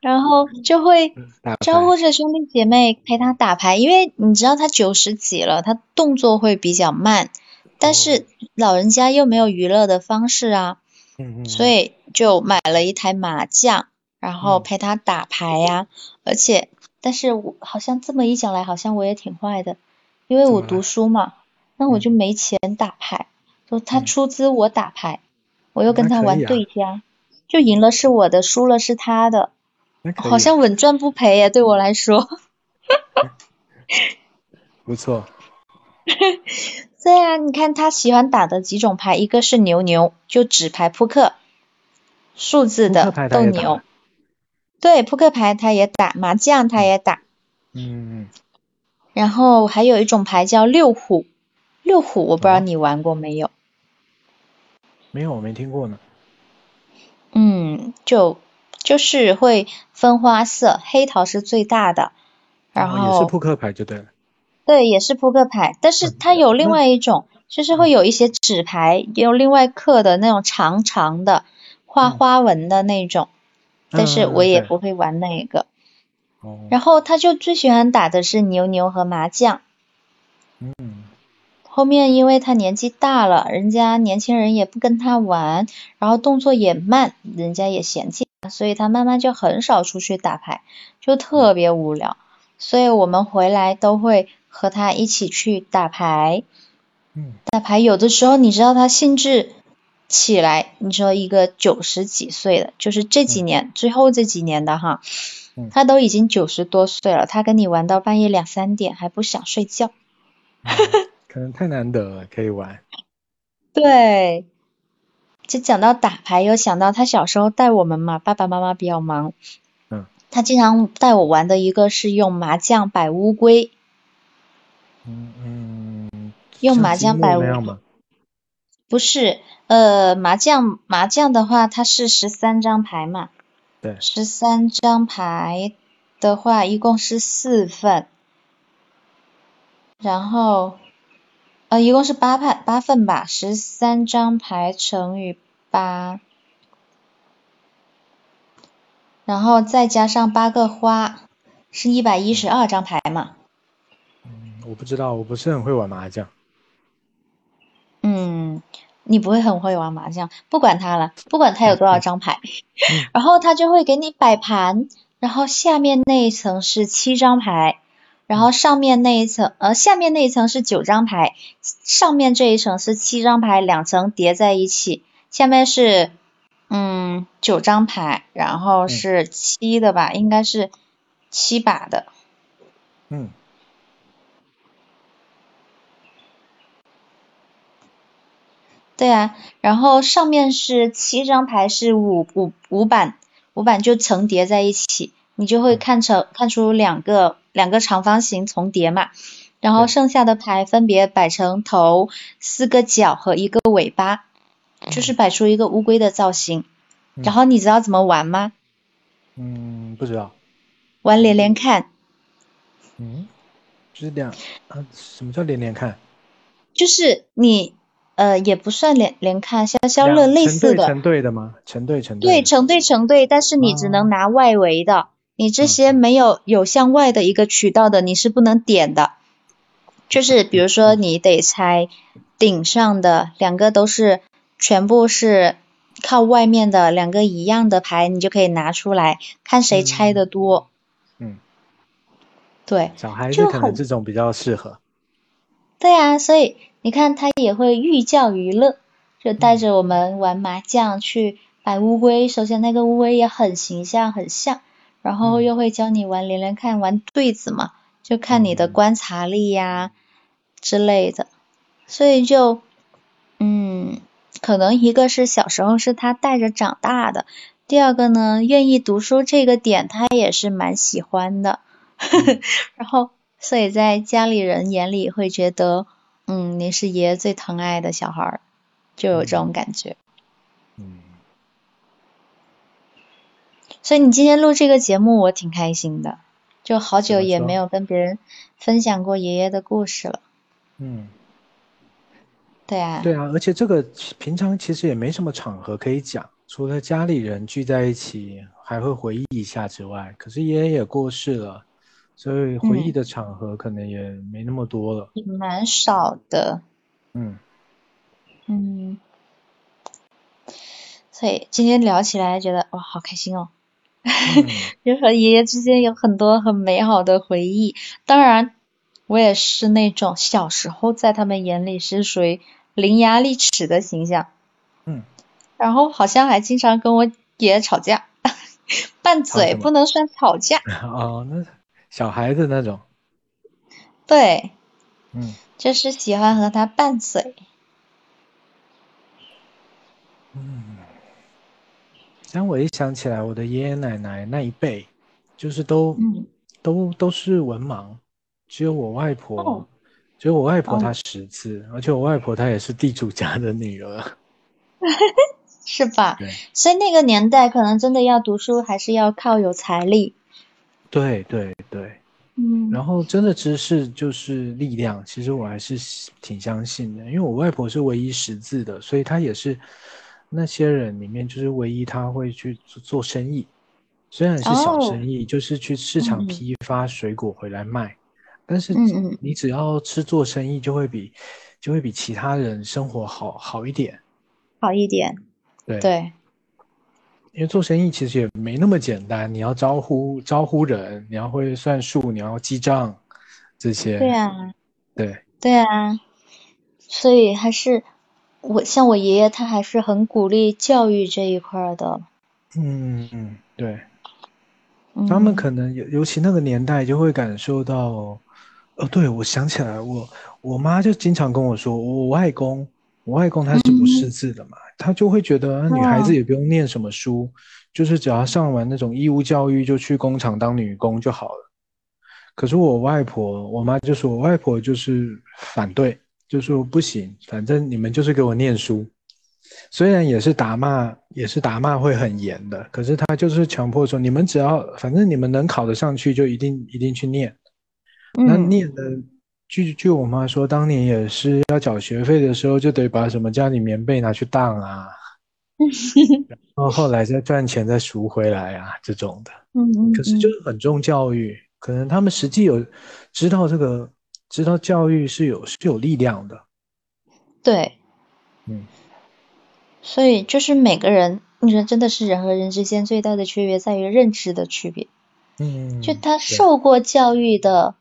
然后就会招呼着兄弟姐妹陪他打牌，因为你知道他九十几了，他动作会比较慢，但是老人家又没有娱乐的方式啊，
嗯嗯，
所以就买了一台麻将，然后
嗯。
陪他打牌呀、而且，但是我好像这么一讲来，好像我也挺坏的，因为我读书嘛，那我
嗯。
就没钱打牌，就他
嗯。
出资我打牌，我又跟他玩对家，就赢了是我的，输了是他的，好像稳赚不赔耶，对我来说。*laughs*
不错，*laughs*
对啊，你看他喜欢打的几种牌，一个是牛牛，就纸牌扑克，数字的斗牛。对，扑克牌他也打，麻将他也打，
嗯嗯
然后还有一种牌叫六虎，六虎我不知道
哦
你玩过没有？
没有，我没听过呢。
嗯，就就是会分花色，黑桃是最大的，然
哦也是扑克牌就对了。
对，也是扑克牌，但是它有另外一种，就是会有一些纸牌，也有另外刻的那种长长的画
嗯
花纹的那种，但是
嗯
我也不会玩那个。
哦，
然后他就最喜欢打的是牛牛和麻将。
嗯
后面因为他年纪大了，人家年轻人也不跟他玩，然后动作也慢，人家也嫌弃他，所以他慢慢就很少出去打牌，就特别无聊。所以我们回来都会和他一起去打牌。
嗯
打牌有的时候你知道他兴致起来，你说一个九十几岁的，就是这几年、最后这几年的哈
嗯，
他都已经九十多岁了，他跟你玩到半夜两三点还不想睡觉。
嗯可能太难得了，可以玩。
对，就讲到打牌，有想到他小时候带我们嘛，爸爸妈妈比较忙，
嗯，
他经常带我玩的一个是用麻将摆乌龟，
嗯嗯，
用麻将摆乌
龟。吗？
不是，呃，麻将麻将的话，它是十三张牌嘛，
对，
十三张牌的话，一共是四份，然后，呃，一共是八派八份吧，十三张牌乘以八，然后再加上八个花，是一百一十二张牌嘛。
嗯，我不知道，我不是很会玩麻将。
嗯，你不会很会玩麻将，不管它了，不管它有多少张牌，*laughs* 然后它就会给你摆盘，然后下面那一层是七张牌，然后上面那一层，呃，下面那一层是九张牌，上面这一层是七张牌，两层叠在一起，下面是嗯九张牌，然后是七的吧，应该是七把的，
嗯。
对啊，然后上面是七张牌是五五五板，五板就层叠在一起，你就会看成看出两个两个长方形重叠嘛，然后剩下的牌分别摆成头、四个角和一个尾巴，就是摆出一个乌龟的造型。
嗯
然后你知道怎么玩吗？
嗯，不知道。
玩连连看，
嗯，就是两啊，什么叫连连看？
就是你呃也不算连连看，消消乐类似的。
成对成对的吗？成对成
对，
对
成对成对，但是你只能
哦
拿外围的，你这
嗯
些没有有向外的一个渠道的，你是不能点的。就是比如说，你得猜顶上的两个都是全部是靠外面的两个一样的牌，你就可以拿出来看谁拆的多。
嗯，
对，
小孩子
就
可能这种比较适合。
对啊，所以你看他也会寓教于乐，就带着我们玩麻将去摆乌龟。首先那个乌龟也很形象，很像，然后
嗯
又会教你玩连连看、玩对子嘛，就看你的
嗯
观察力呀、之类的。所以就，嗯，可能一个是小时候是他带着长大的，第二个呢，愿意读书这个点他也是蛮喜欢的。*laughs* 然后，所以在家里人眼里会觉得，嗯，你是爷爷最疼爱的小孩儿，就有这种感觉。所以你今天录这个节目，我挺开心的，就好久也没有跟别人分享过爷爷的故事了。
嗯，
对啊，
对啊，而且这个平常其实也没什么场合可以讲，除了家里人聚在一起还会回忆一下之外，可是爷爷也过世了，所以回忆的场合可能也没那么多了，
也蛮少的。
嗯。
嗯，所以今天聊起来觉得哇，好开心哦。*laughs* 就和爷爷之间有很多很美好的回忆。当然，我也是那种小时候在他们眼里是属于伶牙俐齿的形象。
嗯。
然后好像还经常跟我爷爷吵架，拌嘴不能算吵架。*laughs*
哦，那小孩子那种。
对。
嗯。
就是喜欢和他拌嘴。
嗯。但我一想起来，我的爷爷奶奶那一辈，就是都都都是文盲，只有我外婆，只有我外婆她识字，而且我外婆她也是地主家的女儿，*laughs*
是吧？所以那个年代可能真的要读书，还是要靠有财力。
对对对。
嗯。
然后真的知识就是力量，其实我还是挺相信的，因为我外婆是唯一识字的，所以她也是。那些人里面，就是唯一他会去做做生意，虽然是小生意，就是去市场批发水果回来卖，但是你只要吃做生意，就会比就会比其他人生活好好一点，
好一点，
对
对，
因为做生意其实也没那么简单，你要招呼招呼人，你要会算数，你要记账这些，
对啊，
对。
对啊，所以还是。我像我爷爷，他还是很鼓励教育这一块的。
嗯嗯，对。他们可能尤尤其那个年代就会感受到，哦，对，我想起来，我我妈就经常跟我说，我外公，我外公他是不识字的嘛，他就会觉得女孩子也不用念什么书，就是只要上完那种义务教育，就去工厂当女工就好了。可是我外婆，我妈就说，我外婆就是反对。就说不行，反正你们就是给我念书，虽然也是打骂，也是打骂会很严的，可是他就是强迫说，你们只要反正你们能考得上去，就一定一定去念。那念的，据据我妈说，当年也是要缴学费的时候，就得把什么家里棉被拿去当啊，*laughs* 然后后来再赚钱再赎回来啊，这种的。
嗯嗯。
可是就是很重教育，可能他们实际有知道这个。知道教育是有是有力量的，
对，
嗯，
所以就是每个人，你说真的是人和人之间最大的区别在于认知的区别，
嗯，
就他受过教育的，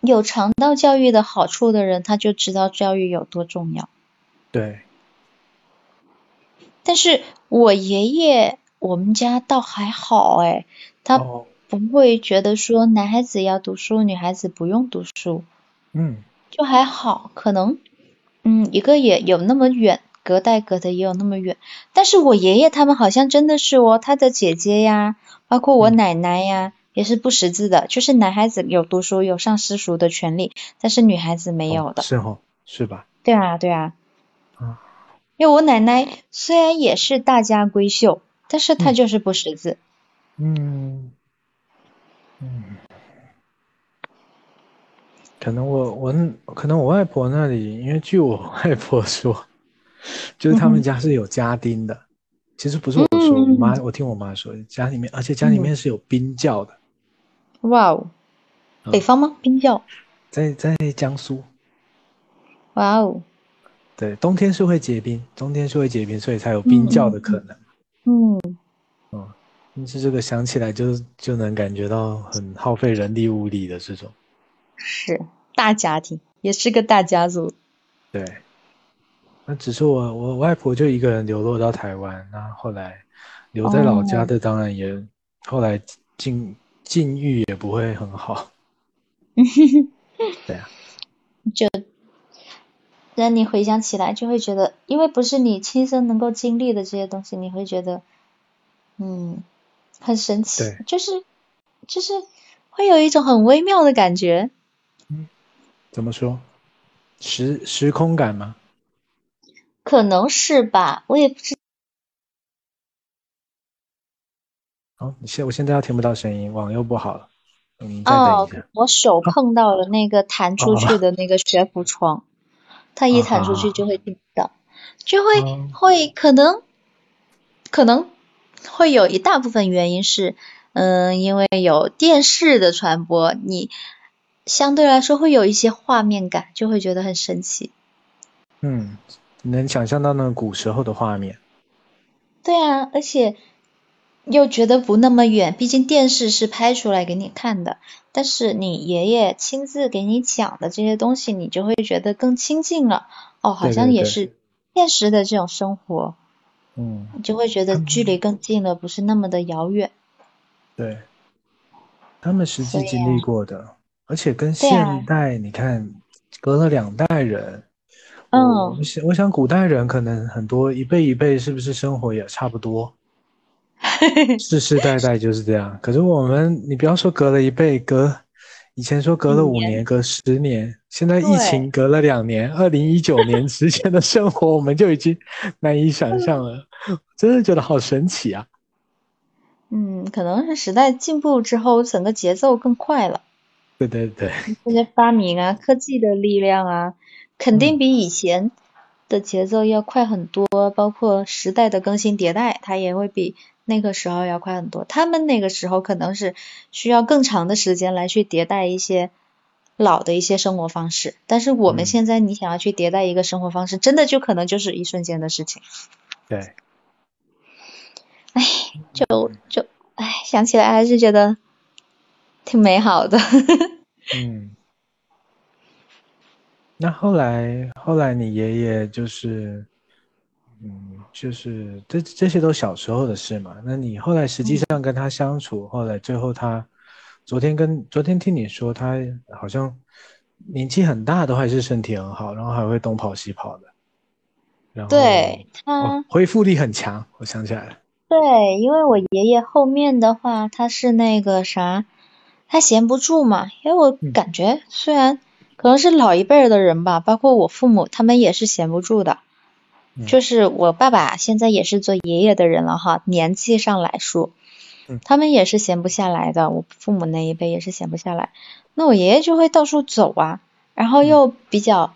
有尝到教育的好处的人，他就知道教育有多重要，
对，
但是我爷爷我们家倒还好哎，他。不会觉得说男孩子要读书，女孩子不用读书，
嗯，
就还好，可能，嗯，一个也有那么远，隔代隔的也有那么远。但是我爷爷他们好像真的是哦，他的姐姐呀，包括我奶奶呀，也是不识字的，就是男孩子有读书有上私塾的权利，但是女孩子没有的。
是哦，是吧？
对啊，对啊。
啊。
因为我奶奶虽然也是大家闺秀，但是她就是不识字。
嗯。嗯，可能我我可能我外婆那里，因为据我外婆说，就是他们家是有家丁的。其实不是我说，我妈我听我妈说，家里面而且家里面是有冰窖的。
哇哦，北方吗？冰窖？
在在江苏。
哇哦。
对，冬天是会结冰，冬天是会结冰，所以才有冰窖的可能。
嗯。
但是这个想起来就就能感觉到很耗费人力物力的这种，
是大家庭，也是个大家族。
对，那只是我我外婆就一个人流落到台湾，那后来留在老家的当然也后来境境遇也不会很好。*laughs* 对啊，
就让你回想起来就会觉得，因为不是你亲身能够经历的这些东西，你会觉得，嗯。很神奇，就是就是会有一种很微妙的感觉。
嗯，怎么说？时时空感吗？
可能是吧，我也不知。
哦，你现我现在要听不到声音，网又不好了。嗯，再等一下。
我手碰到了那个弹出去的那个悬浮窗，它一弹出去就会听不到，就会会可能。可能会有一大部分原因是，嗯，因为有电视的传播，你相对来说会有一些画面感，就会觉得很神奇。
嗯，能想象到那个古时候的画面。
对啊，而且又觉得不那么远，毕竟电视是拍出来给你看的，但是你爷爷亲自给你讲的这些东西，你就会觉得更亲近了。哦，好像也是现实的这种生活。
嗯，
就会觉得距离更近了，不是那么的遥远。
对，他们实际经历过的，而且跟现代你看隔了两代人。
嗯，
我想，我想古代人可能很多一辈一辈是不是生活也差不多，*laughs* 世世代代就是这样。可是我们，你不要说隔了一辈，隔以前说隔了五年，隔十年，现在疫情隔了两年，二零一九年之前的生活，我们就已经难以想象了，真的觉得好神奇啊。
嗯，可能是时代进步之后，整个节奏更快了。
对对对，*laughs*
这些发明啊，科技的力量啊。肯定比以前的节奏要快很多，包括时代的更新迭代，它也会比那个时候要快很多。他们那个时候可能是需要更长的时间来去迭代一些老的一些生活方式，但是我们现在你想要去迭代一个生活方式，真的就可能就是一瞬间的事情。
对。
哎，就就哎，想起来还是觉得挺美好的。*laughs*
嗯。那后来，后来你爷爷就是，嗯，就是这这些都小时候的事嘛。那你后来实际上跟他相处，后来最后他，昨天跟昨天听你说他好像年纪很大，都还是身体很好，然后还会东跑西跑的。然后
对他
恢复力很强，我想起来了。
对，因为我爷爷后面的话，他是那个啥，他闲不住嘛。因为我感觉虽然。可能是老一辈的人吧，包括我父母，他们也是闲不住的。就是我爸爸现在也是做爷爷的人了哈，年纪上来说，他们也是闲不下来的。我父母那一辈也是闲不下来。那我爷爷就会到处走啊，然后又比较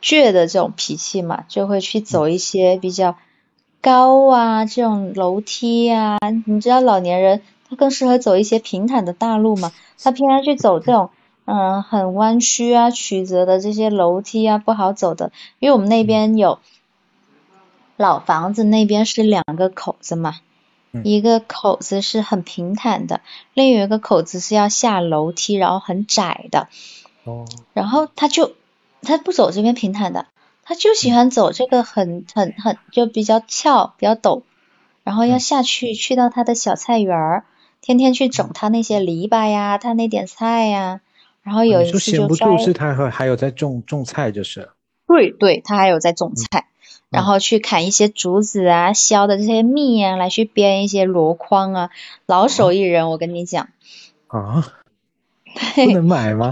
倔的这种脾气嘛，就会去走一些比较高啊这种楼梯啊。你知道老年人他更适合走一些平坦的大路嘛，他偏要去走这种。嗯，很弯曲啊、曲折的这些楼梯啊，不好走的。因为我们那边有老房子，那边是两个口子嘛，一个口子是很平坦的，另有一个口子是要下楼梯，然后很窄的。
哦。
然后他就他不走这边平坦的，他就喜欢走这个很很很就比较翘、比较陡，然后要下去去到他的小菜园儿，天天去整他那些篱笆呀，他那点菜呀。然后有一次就
闲不住，是他还还有在种种菜，就是。
对对，他还有在种菜，然后去砍一些竹子啊，削的这些蜜啊，来去编一些箩筐啊，老手艺人，我跟你讲。
啊？不能买吗？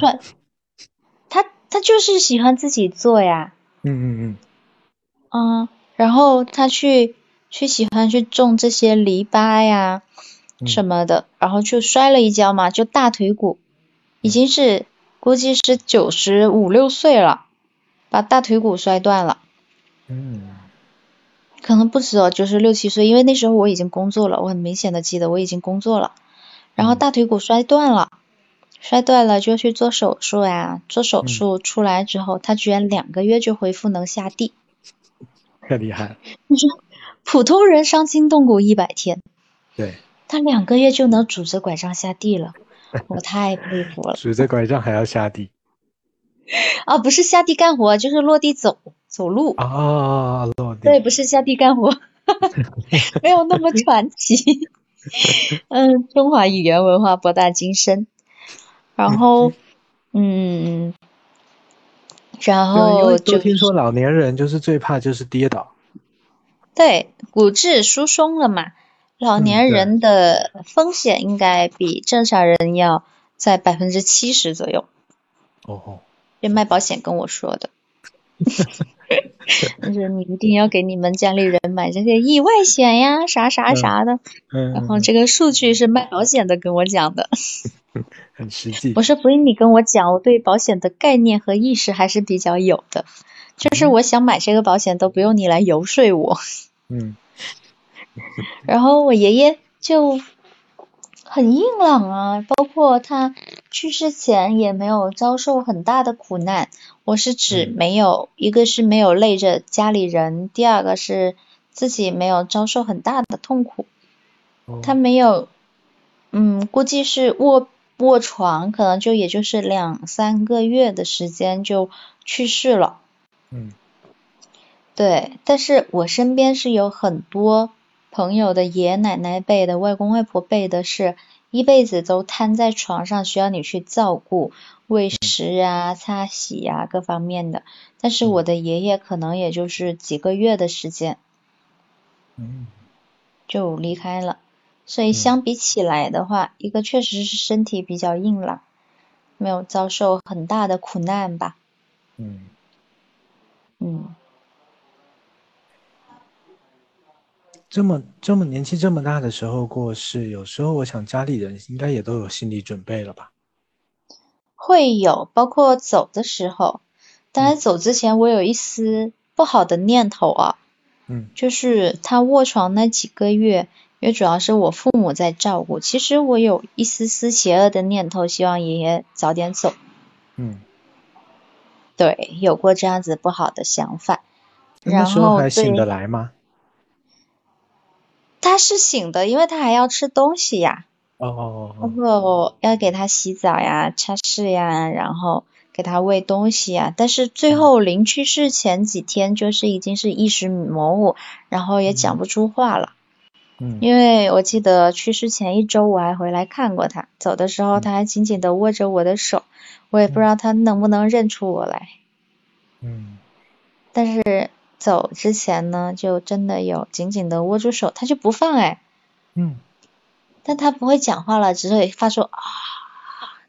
他他就是喜欢自己做呀。
嗯嗯嗯。
嗯，然后他去去喜欢去种这些篱笆呀什么的，然后就摔了一跤嘛，就大腿骨。已经是估计是九十五六岁了，把大腿骨摔断了。
嗯，
可能不止哦，就是六七岁，因为那时候我已经工作了，我很明显的记得我已经工作了。然后大腿骨摔断了，摔断了就去做手术呀，做手术出来之后，他居然两个月就恢复能下地，*laughs*
太厉害了。*laughs*
你说普通人伤筋动骨一百天，
对，
他两个月就能拄着拐杖下地了。我太佩服了，*laughs*
拄着拐杖还要下地？
啊，不是下地干活，就是落地走走路。
啊，落地。
对，不是下地干活，*laughs* *laughs* 没有那么传奇。*laughs* 嗯，中华语言文化博大精深。然后，嗯，然后就
听说老年人就是最怕就是跌倒。
对，骨质疏松了嘛。老年人的风险应该比正常人要在百分之七十左右。
哦。
这卖保险跟我说的。*laughs* 就是你一定要给你们家里人买这个意外险呀，啥啥啥的。
嗯。
然后这个数据是卖保险的跟我讲的。*laughs*
很实际。
我说不用你跟我讲，我对保险的概念和意识还是比较有的。就是我想买这个保险都不用你来游说我。
嗯。*laughs*
然后我爷爷就很硬朗啊，包括他去世前也没有遭受很大的苦难。我是指没有，一个是没有累着家里人，第二个是自己没有遭受很大的痛苦。他没有，嗯，估计是卧卧床，可能就也就是两三个月的时间就去世了。
嗯。
对，但是我身边是有很多朋友的爷爷奶奶辈的、外公外婆辈的，是一辈子都瘫在床上，需要你去照顾、喂食啊、擦洗啊各方面的。但是我的爷爷可能也就是几个月的时间，
嗯，
就离开了。所以相比起来的话，一个确实是身体比较硬朗，没有遭受很大的苦难吧。
嗯，
嗯。
这么这么年纪这么大的时候过世，有时候我想家里人应该也都有心理准备了吧？
会有，包括走的时候，当然走之前我有一丝不好的念头啊，
嗯，
就是他卧床那几个月，因为主要是我父母在照顾，其实我有一丝丝邪恶的念头，希望爷爷早点走，
嗯，
对，有过这样子不好的想法，那
时候还醒得来吗？
他是醒的，因为他还要吃东西呀。
哦哦
哦。要给他洗澡呀、擦拭呀，然后给他喂东西呀。但是最后临去世前几天，就是已经是意识模糊，然后也讲不出话了。
嗯。
因为我记得去世前一周我还回来看过他，走的时候他还紧紧的握着我的手，我也不知道他能不能认出我来。
嗯。
但是。走之前呢，就真的有紧紧的握住手，他就不放哎。
嗯。
但他不会讲话了，只会发出啊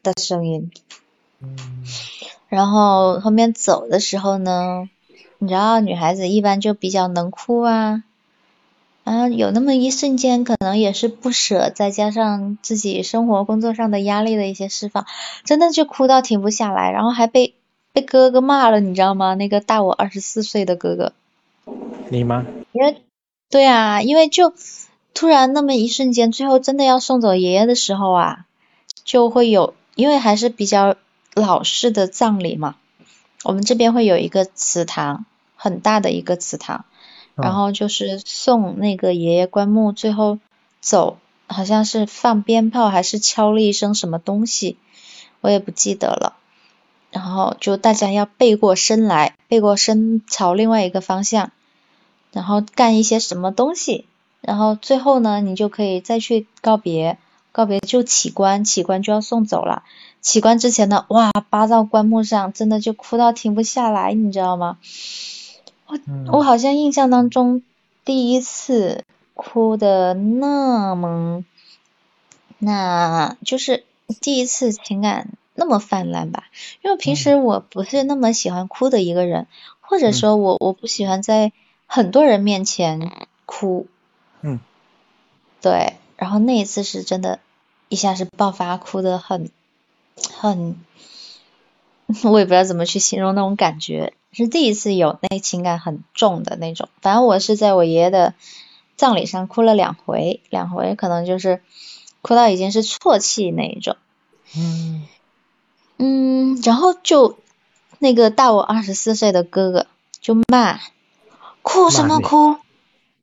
的声音。
嗯。
然后后面走的时候呢，你知道女孩子一般就比较能哭啊，然后有那么一瞬间，可能也是不舍，再加上自己生活工作上的压力的一些释放，真的就哭到停不下来，然后还被被哥哥骂了，你知道吗？那个大我二十四岁的哥哥。
你吗？
因为对啊，因为就突然那么一瞬间，最后真的要送走爷爷的时候啊，就会有，因为还是比较老式的葬礼嘛，我们这边会有一个祠堂，很大的一个祠堂，然后就是送那个爷爷棺木最后走，好像是放鞭炮还是敲了一声什么东西，我也不记得了。然后就大家要背过身来，背过身朝另外一个方向，然后干一些什么东西，然后最后呢，你就可以再去告别，告别就起棺，起棺就要送走了。起棺之前呢，哇，扒到棺木上，真的就哭到停不下来，你知道吗？我我好像印象当中第一次哭的那么，那就是第一次情感。那么泛滥吧，因为平时我不是那么喜欢哭的一个人，或者说我我不喜欢在很多人面前哭。
嗯。
对，然后那一次是真的，一下是爆发，哭的很很，*laughs* 我也不知道怎么去形容那种感觉，是第一次有那情感很重的那种。反正我是在我爷爷的葬礼上哭了两回，两回可能就是哭到已经是啜泣那一种。
嗯。
嗯，然后就那个大我二十四岁的哥哥就骂，哭什么哭？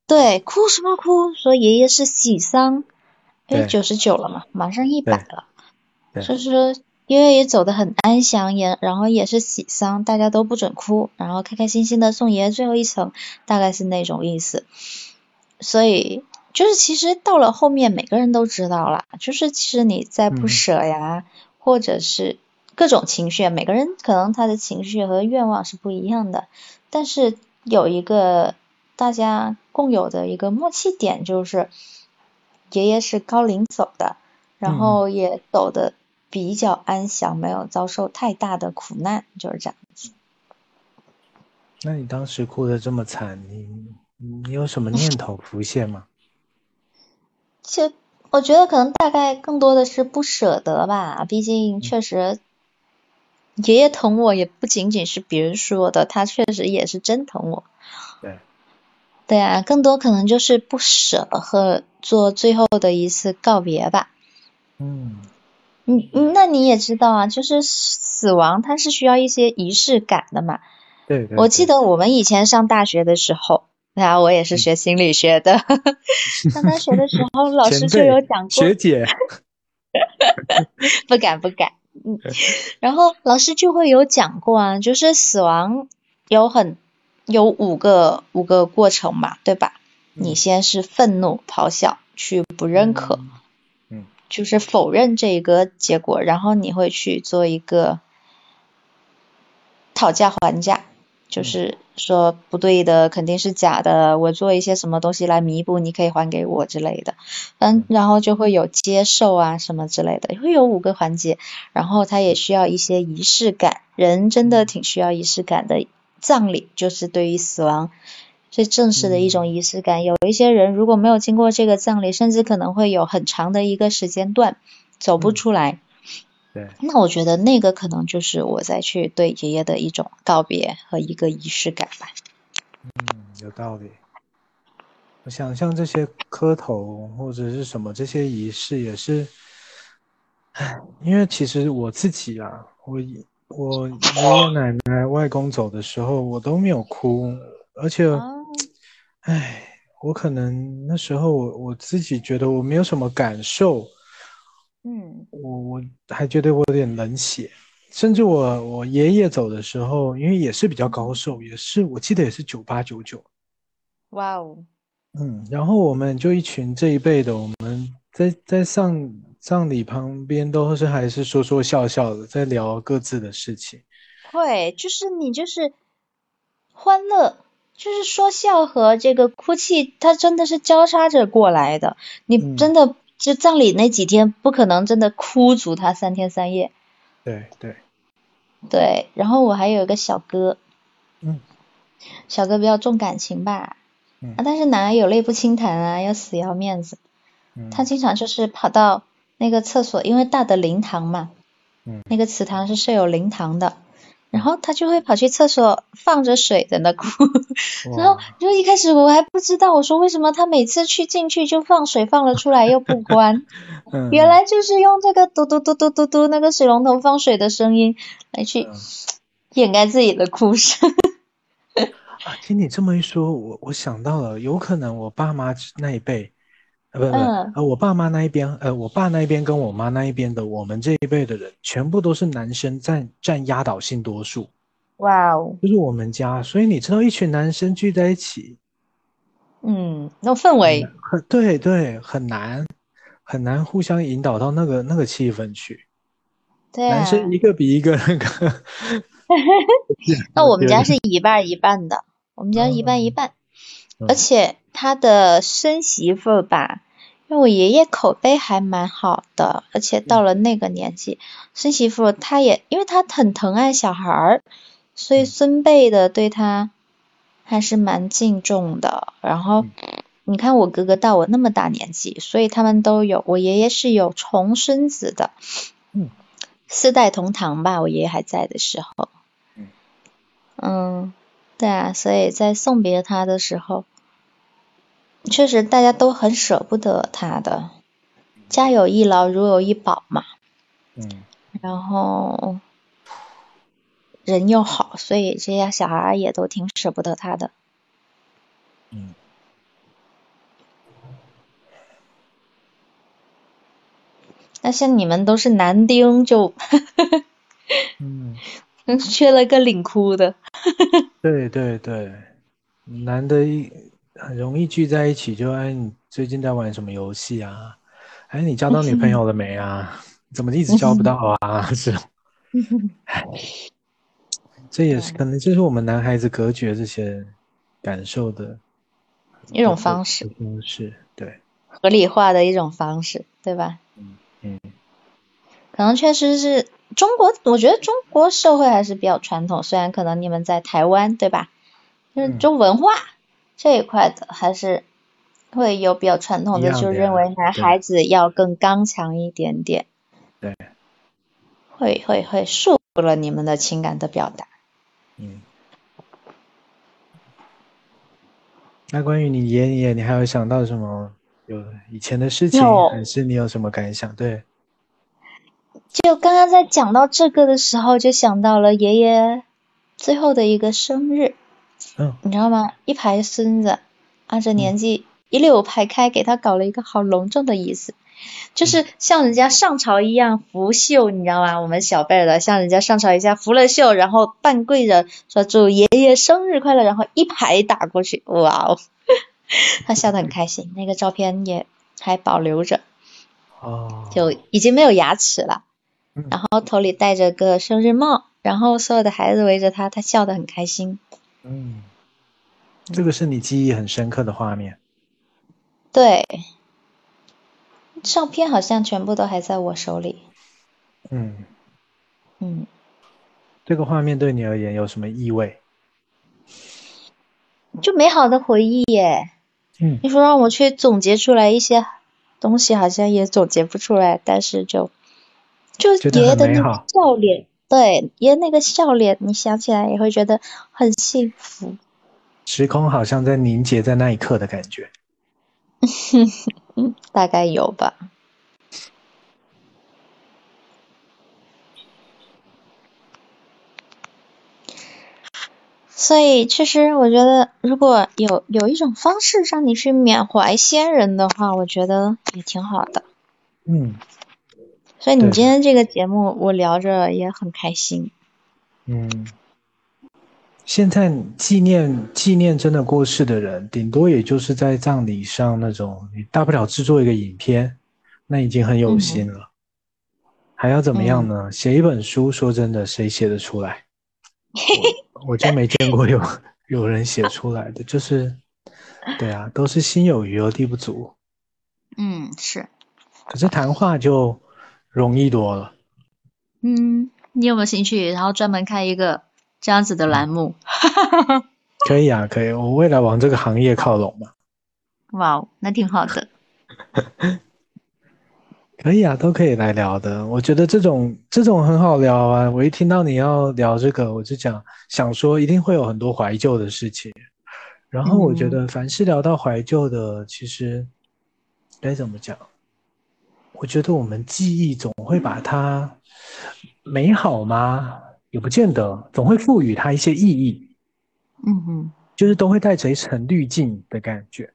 对，哭什么哭？说爷爷是喜丧，因为九十九了嘛，马上一百了，说是说爷爷也走得很安详，也然后也是喜丧，大家都不准哭，然后开开心心的送爷爷最后一程，大概是那种意思。所以就是其实到了后面，每个人都知道了，就是其实你在不舍呀，或者是。各种情绪，每个人可能他的情绪和愿望是不一样的，但是有一个大家共有的一个默契点，就是爷爷是高龄走的，然后也走的比较安详，没有遭受太大的苦难，就是这样子。
那你当时哭的这么惨，你你有什么念头浮现吗？
就我觉得可能大概更多的是不舍得吧，毕竟确实。爷爷疼我也不仅仅是别人说的，他确实也是真疼我。
对。
对啊，更多可能就是不舍和做最后的一次告别吧。
嗯
嗯嗯，那你也知道啊，就是死亡它是需要一些仪式感的嘛。
对对。
我记得我们以前上大学的时候，啊，我也是学心理学的，上大学的时候老师就有讲过。*laughs*
学姐。
不 *laughs* 敢不敢，嗯，*laughs* 然后老师就会有讲过啊，就是死亡有很有五个五个过程嘛，对吧？你先是愤怒、咆哮，去不认可，
嗯，
就是否认这一个结果，然后你会去做一个讨价还价。就是说不对的，肯定是假的。我做一些什么东西来弥补，你可以还给我之类的。嗯，然后就会有接受啊什么之类的，会有五个环节。然后他也需要一些仪式感，人真的挺需要仪式感的。葬礼就是对于死亡最正式的一种仪式感。有一些人如果没有经过这个葬礼，甚至可能会有很长的一个时间段走不出来。
对，
那我觉得那个可能就是我再去对爷爷的一种告别和一个仪式感吧。
嗯，有道理。我想像这些磕头或者是什么这些仪式也是，唉，因为其实我自己啊，我我爷爷奶奶外公走的时候我都没有哭，而且，唉，我可能那时候我我自己觉得我没有什么感受。
嗯，
我我还觉得我有点冷血，甚至我我爷爷走的时候，因为也是比较高寿，也是我记得也是九八九九。
哇哦，
嗯，然后我们就一群这一辈的，我们在在上葬礼旁边都是还是说说笑笑的，在聊各自的事情。
会，就是你就是欢乐，就是说笑和这个哭泣，它真的是交叉着过来的，你真的。就葬礼那几天，不可能真的哭足他三天三夜。
对对
对，然后我还有一个小哥，
嗯，
小哥比较重感情吧，
嗯，
但是男儿有泪不轻弹啊，要死要面子，
嗯，
他经常就是跑到那个厕所，因为大的灵堂嘛，
嗯，
那个祠堂是设有灵堂的。然后他就会跑去厕所放着水在那哭，*laughs* 然后就一开始我还不知道，我说为什么他每次去进去就放水放了出来又不关，*laughs* 原来就是用这个嘟嘟嘟嘟嘟嘟那个水龙头放水的声音来去掩盖自己的哭声。
啊，听你这么一说，我我想到了，有可能我爸妈那一辈。呃不不呃我爸妈那一边呃我爸那一边跟我妈那一边的我们这一辈的人全部都是男生占占压倒性多数，
哇哦，
就是我们家，所以你知道一群男生聚在一起，
嗯，那氛围
很对对很难很难互相引导到那个那个气氛去，
对，
男生一个比一个那个，*laughs*
那我们家是一半一半的，我们家一半一半，而且。他的孙媳妇吧，因为我爷爷口碑还蛮好的，而且到了那个年纪，孙媳妇他也，因为他很疼爱小孩儿，所以孙辈的对他还是蛮敬重的。然后你看我哥哥到我那么大年纪，所以他们都有，我爷爷是有重孙子的，
嗯，
四代同堂吧，我爷爷还在的时候，嗯，对啊，所以在送别他的时候。确实，大家都很舍不得他的，家有一老，如有一宝嘛。
嗯。
然后人又好，所以这些小孩也都挺舍不得他的。
嗯。
那像你们都是男丁，就，
嗯，*laughs* *laughs*
缺了个领哭的。*laughs*
对对对，男的一。很容易聚在一起，就哎，你最近在玩什么游戏啊？哎，你交到女朋友了没啊？*laughs* 怎么一直交不到啊？是，哎，这也是可能，这是我们男孩子隔绝这些感受的
一种方式，
方式，对，
合理化的一种方式，对吧？
嗯嗯，
可能确实是中国，我觉得中国社会还是比较传统，虽然可能你们在台湾，对吧？就是中文化。这一块的还是会有比较传统的，就认为男孩子要更刚强一点点。
对。
会会会束缚了你们的情感的表达。
嗯。那关于你爷爷，你还有想到什么？有以前的事情，还是你有什么感想？对，
就刚刚在讲到这个的时候，就想到了爷爷最后的一个生日。
嗯，你
知道吗？一排孙子按着年纪一溜排开，给他搞了一个好隆重的仪式，就是像人家上朝一样拂袖，你知道吗？我们小辈的像人家上朝一下拂了袖，然后半跪着说祝爷爷生日快乐，然后一排打过去，哇哦！*laughs* 他笑得很开心，那个照片也还保留着，
哦，
就已经没有牙齿了，然后头里戴着个生日帽，然后所有的孩子围着他，他笑得很开心。
嗯，这个是你记忆很深刻的画面。
对，照片好像全部都还在我手里。
嗯
嗯，
这个画面对你而言有什么意味？
就美好的回忆耶。
嗯，
你说让我去总结出来一些东西，好像也总结不出来。但是就就爷爷的那个笑脸，对爷爷那个笑脸，你想起来也会觉得很幸福。
时空好像在凝结在那一刻的感觉。*laughs*
大概有吧。所以，其实我觉得，如果有有一种方式让你去缅怀先人的话，我觉得也挺好的。
嗯。
所以你今天这个节目，我聊着也很开心。
嗯。现在纪念纪念真的过世的人，顶多也就是在葬礼上那种，你大不了制作一个影片，那已经很有心了。还要怎么样呢？写一本书，说真的，谁写得出来？*laughs* 我就没见过有 *laughs* 有人写出来的，就是，对啊，都是心有余而力不足。
嗯，是。
可是谈话就容易多了。
嗯，你有没有兴趣？然后专门开一个这样子的栏目？*laughs*
可以啊，可以，我未来往这个行业靠拢嘛。
哇哦，那挺好的。
可以啊，都可以来聊的。我觉得这种这种很好聊啊。我一听到你要聊这个，我就讲想说一定会有很多怀旧的事情。然后我觉得凡是聊到怀旧的，其实该怎么讲？我觉得我们记忆总会把它美好吗？也不见得，总会赋予它一些意义。
嗯哼，
就是都会带着一层滤镜的感觉。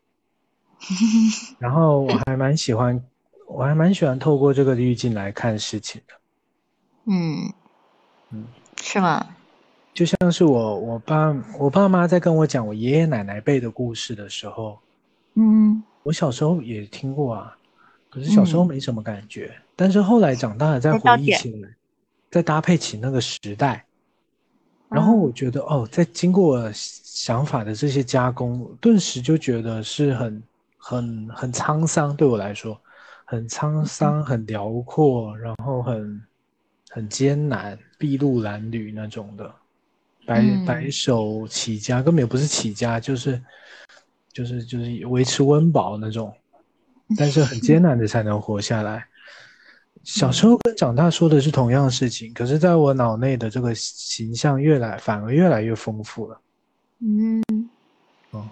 *laughs* 然后我还蛮喜欢。我还蛮喜欢透过这个滤镜来看事情的。
嗯，
嗯，
是吗？
就像是我我爸我爸妈在跟我讲我爷爷奶奶辈的故事的时候，
嗯，
我小时候也听过啊，可是小时候没什么感觉，但是后来长大了再回忆起来，再搭配起那个时代，然后我觉得哦，在经过想法的这些加工，顿时就觉得是很很很沧桑，对我来说。很沧桑，很辽阔，然后很很艰难，筚路蓝缕那种的，白白手起家，根本也不是起家，就是就是就是维持温饱那种，但是很艰难的才能活下来。*laughs* 小时候跟长大说的是同样的事情，可是在我脑内的这个形象越来反而越来越丰富了。
嗯，哦，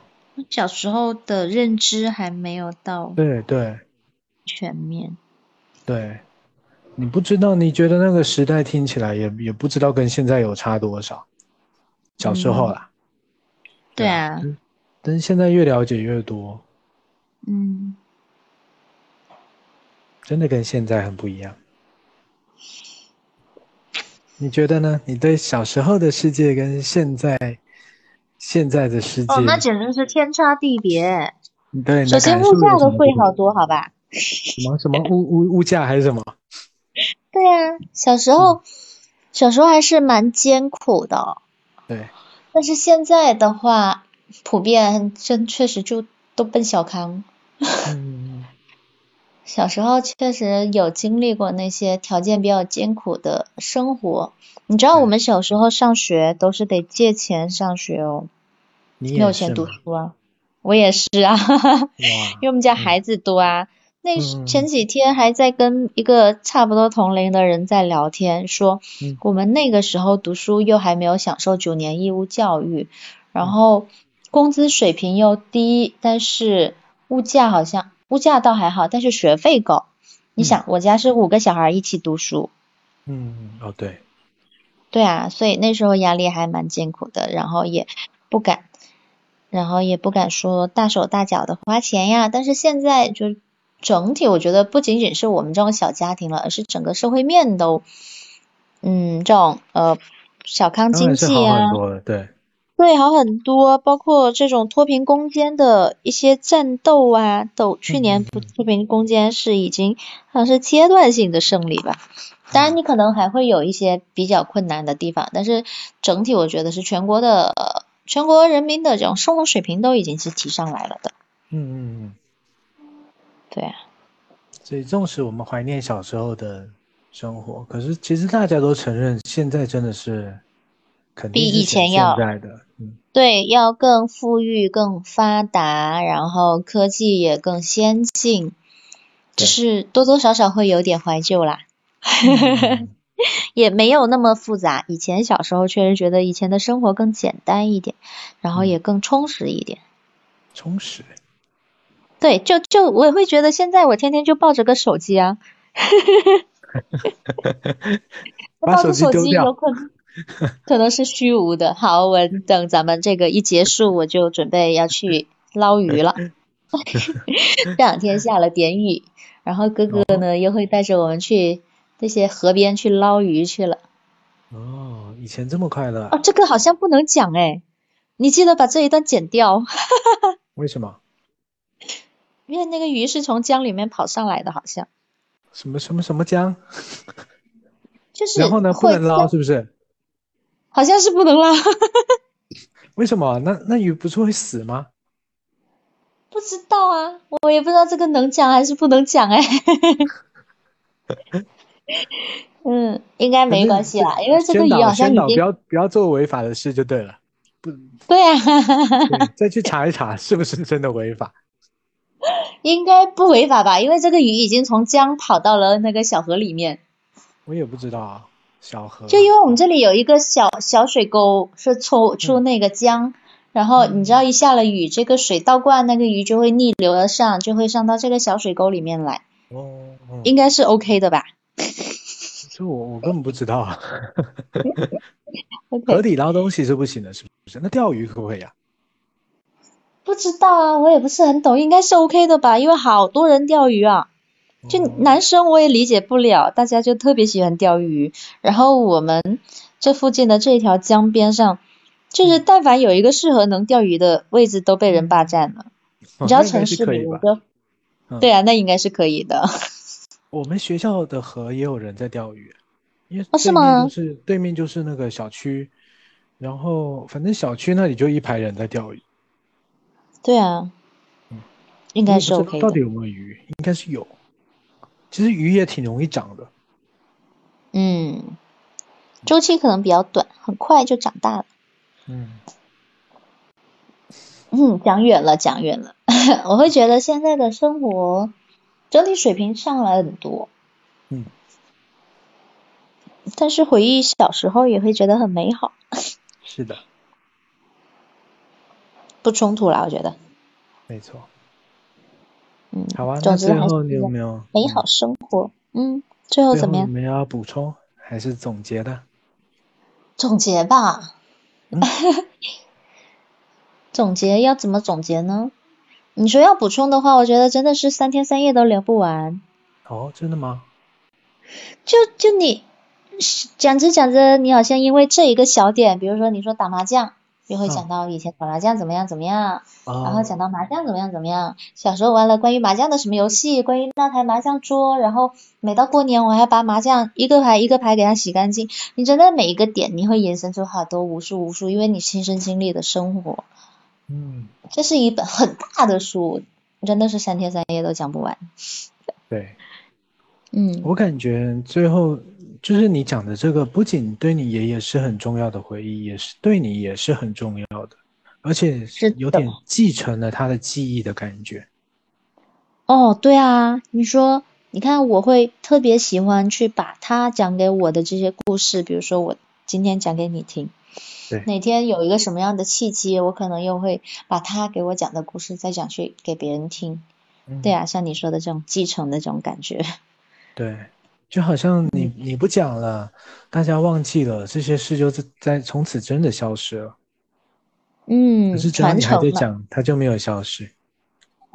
小时候的认知还没有到。
对对。
全面，
对，你不知道，你觉得那个时代听起来也也不知道跟现在有差多少，小时候啦，
对啊，
但是现在越了解越多，
嗯，
真的跟现在很不一样，你觉得呢？你对小时候的世界跟现在现在的世界，哦，
那简直是天差地别。
对，
首先物价都贵好多，好吧？
什么什么物物物价还是什么？
对呀，小时候小时候还是蛮艰苦的。
对。
但是现在的话，普遍真确实就都奔小康。
嗯。*laughs*
小时候确实有经历过那些条件比较艰苦的生活。你知道我们小时候上学都是得借钱上学哦，没有钱读书啊。我也是啊，*laughs* 因为我们家孩子多啊。那前几天还在跟一个差不多同龄的人在聊天，说我们那个时候读书又还没有享受九年义务教育，然后工资水平又低，但是物价好像物价倒还好，但是学费高。你想，我家是五个小孩一起读书。
嗯，哦对。
对啊，所以那时候压力还蛮艰苦的，然后也不敢，然后也不敢说大手大脚的花钱呀。但是现在就整体，我觉得不仅仅是我们这种小家庭了，而是整个社会面都，嗯，这种呃小康经济啊，
对，
对，好很多。包括这种脱贫攻坚的一些战斗啊，都去年脱贫攻坚是已经好像是阶段性的胜利吧。当然，你可能还会有一些比较困难的地方，但是整体我觉得是全国的全国人民的这种生活水平都已经是提上来了的。
嗯嗯嗯，
对啊。
所以纵使我们怀念小时候的生活，可是其实大家都承认，现在真的是肯定
比以前要
在的，
嗯，对，要更富裕、更发达，然后科技也更先进，只是多多少少会有点怀旧啦。*laughs* 也没有那么复杂。以前小时候确实觉得以前的生活更简单一点，然后也更充实一点。
充实。
对，就就我也会觉得现在我天天就抱着个手机啊。*laughs*
把手机丢掉。
可能可能是虚无的。好，我等咱们这个一结束，我就准备要去捞鱼了。*laughs* 这两天下了点雨，然后哥哥呢又会带着我们去。这些河边去捞鱼去了。
哦，以前这么快乐。
哦，这个好像不能讲哎，你记得把这一段剪掉。
为什么？
因为那个鱼是从江里面跑上来的，好像。
什么什么什么江？
就是。
然后呢？不能捞是不是？
好像是不能捞。*laughs*
为什么？那那鱼不是会死吗？
不知道啊，我也不知道这个能讲还是不能讲哎。*laughs* 嗯，应该没关系啦，因为这个鱼好像已经
不要不要做违法的事就对了。不，
对啊，*laughs*
再去查一查是不是真的违法。
应该不违法吧？因为这个鱼已经从江跑到了那个小河里面。
我也不知道啊，小河。
就因为我们这里有一个小小水沟，是出出那个江，然后你知道一下了雨，这个水倒灌，那个鱼就会逆流而上，就会上到这个小水沟里面来。哦。应该是 OK 的吧？
这我我根本不知道 *laughs* *laughs* 啊，河底捞东西是不行的，是不是？那钓鱼可不可以啊？
不知道啊，我也不是很懂，应该是 OK 的吧？因为好多人钓鱼啊，就男生我也理解不了，大家就特别喜欢钓鱼。然后我们这附近的这条江边上，就是但凡有一个适合能钓鱼的位置，都被人霸占了。你知道城市里的？对啊，那应该是可以的。
我们学校的河也有人在钓鱼，因为
是吗？
就是对面就是那个小区，然后反正小区那里就一排人在钓鱼。
对啊，嗯，应该是 OK
到底有没有鱼？应该是有。其实鱼也挺容易长的。
嗯，周期可能比较短，很快就长大了。嗯。嗯，讲远了，讲远了。*laughs* 我会觉得现在的生活。整体水平上来很多，
嗯，
但是回忆小时候也会觉得很美好。*laughs*
是的，
不冲突了，我觉得。
没错。
嗯，
好啊。那最后你有没
有美好生活？嗯，最后怎么样？
你们要补充还是总结的？
总结吧。*laughs* 总结要怎么总结呢？你说要补充的话，我觉得真的是三天三夜都聊不完。
哦，真的吗？
就就你讲着讲着，你好像因为这一个小点，比如说你说打麻将，就会讲到以前打麻将怎么样怎么样，然后讲到麻将怎么样怎么样，小时候玩了关于麻将的什么游戏，关于那台麻将桌，然后每到过年我还把麻将一个牌一个牌给它洗干净。你真的每一个点，你会延伸出好多无数无数，因为你亲身经历的生活。
嗯，
这是一本很大的书，真的是三天三夜都讲不完。
对，
嗯，
我感觉最后就是你讲的这个，不仅对你爷爷是很重要的回忆，也是对你也是很重要的，而且是有点继承了他的记忆的感觉。
哦，对啊，你说，你看，我会特别喜欢去把他讲给我的这些故事，比如说我今天讲给你听。
对，
哪天有一个什么样的契机，我可能又会把他给我讲的故事再讲去给别人听。
嗯
对啊，像你说的这种继承的这种感觉。
对，就好像你
嗯
你不讲了，大家忘记了这些事，就在在从此真的消失了。
嗯，
可是只要你还。在讲，它就没有消失。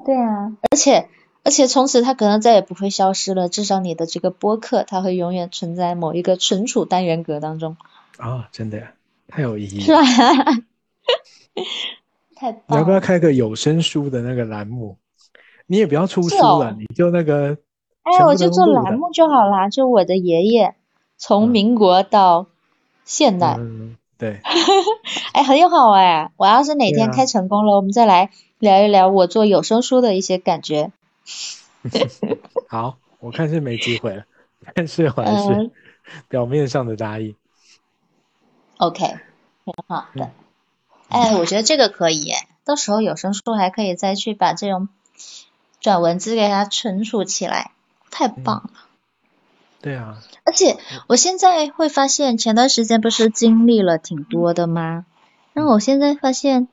对啊，而且而且从此它可能再也不会消失了，至少你的这个播客它会永远存在某一个存储单元格当中，
啊、真的呀，太有意义了
是
了。
吧？*laughs* 太
你要不要！开个有声书的那个栏目？你也不要出书了，你就那个
哎，我就做栏目就好啦，就我的爷爷从
嗯
民国到现代，
嗯，对，*laughs*
哎，很有好哎。我要是哪天开成功了，我们再来聊一聊我做有声书的一些感觉。*laughs*
好，我看是没机会了，但是我还是
嗯 *laughs*
表面上的答应。
OK，挺好的
嗯。
哎，我觉得这个可以哎，到时候有声书还可以再去把这种转文字给它存储起来，太棒了。
对啊，
而且我现在会发现，前段时间不是经历了挺多的吗？然后我现在发现，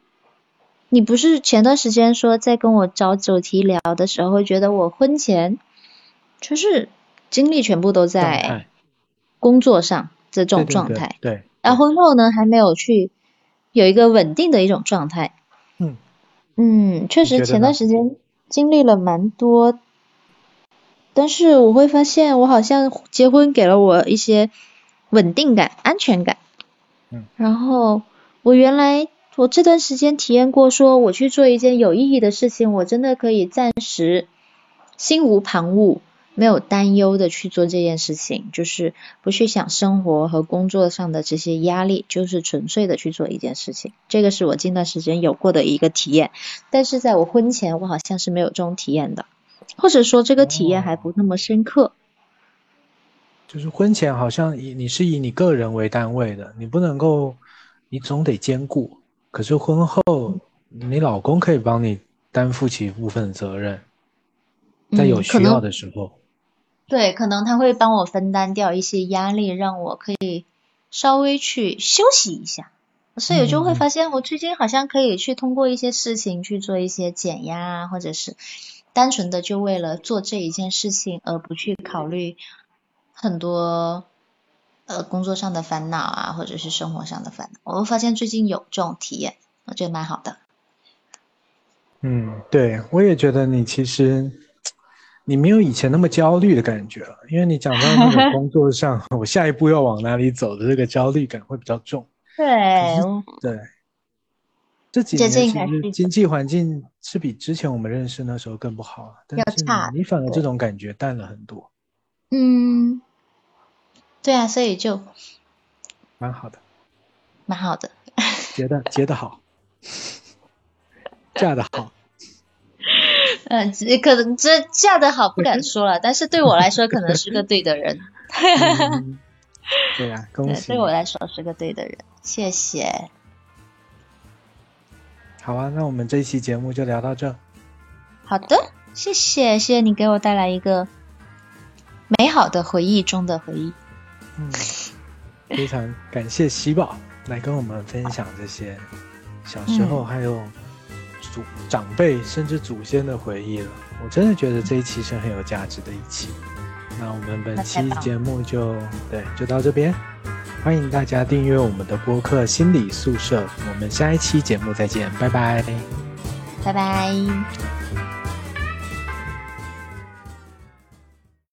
你不是前段时间说在跟我找主题聊的时候，会觉得我婚前就是精力全部都在工作上这种
对对对
状态，
对，
然后婚后呢还没有去有一个稳定的一种状态。
嗯。
嗯，确实前段时间经历了蛮多，但是我会发现我好像结婚给了我一些稳定感、安全感。
嗯，
然后我原来我这段时间体验过，说我去做一件有意义的事情，我真的可以暂时心无旁骛。没有担忧的去做这件事情，就是不去想生活和工作上的这些压力，就是纯粹的去做一件事情。这个是我近段时间有过的一个体验，但是在我婚前，我好像是没有这种体验的，或者说这个体验还不那么深刻。
就是婚前好像以你是以你个人为单位的，你不能够，你总得兼顾。可是婚后，你老公可以帮你担负起一部分责任，在有
嗯，
需要的时候。
对，可能他会帮我分担掉一些压力，让我可以稍微去休息一下。所以我就会
嗯
发现，我最近好像可以去通过一些事情去做一些减压啊，或者是单纯的就为了做这一件事情，而不去考虑很多呃工作上的烦恼啊，或者是生活上的烦恼。我会发现最近有这种体验，我觉得蛮好的。
嗯，对，我也觉得你其实你没有以前那么焦虑的感觉了，因为你讲到那个工作上，*laughs* 我下一步要往哪里走的这个焦虑感会比较重。*laughs*
对，
对，这几年其实经济环境是比之前我们认识那时候更不好啊，但是你反而这种感觉淡了很多，
嗯，对啊，所以就
蛮好的，
蛮好的。*laughs*
结的结的好，嫁的好，*laughs*
嗯，只可能这嫁的好不敢说了，但是对我来说可能是个对的人。
嗯 *laughs* 对呀、恭
对，
喜
对我！来说是个对的人，谢谢。
好啊，那我们这一期节目就聊到这。
好的，谢谢，谢谢你给我带来一个美好的回忆中的回忆。
嗯，非常感谢喜宝 *laughs* 来跟我们分享这些小时候
嗯
还有祖长辈甚至祖先的回忆了。我真的觉得这一期是很有价值的一期。那我们本期节目就对就到这边，欢迎大家订阅我们的播客心理宿舍。我们下一期节目再见，拜拜。
拜拜。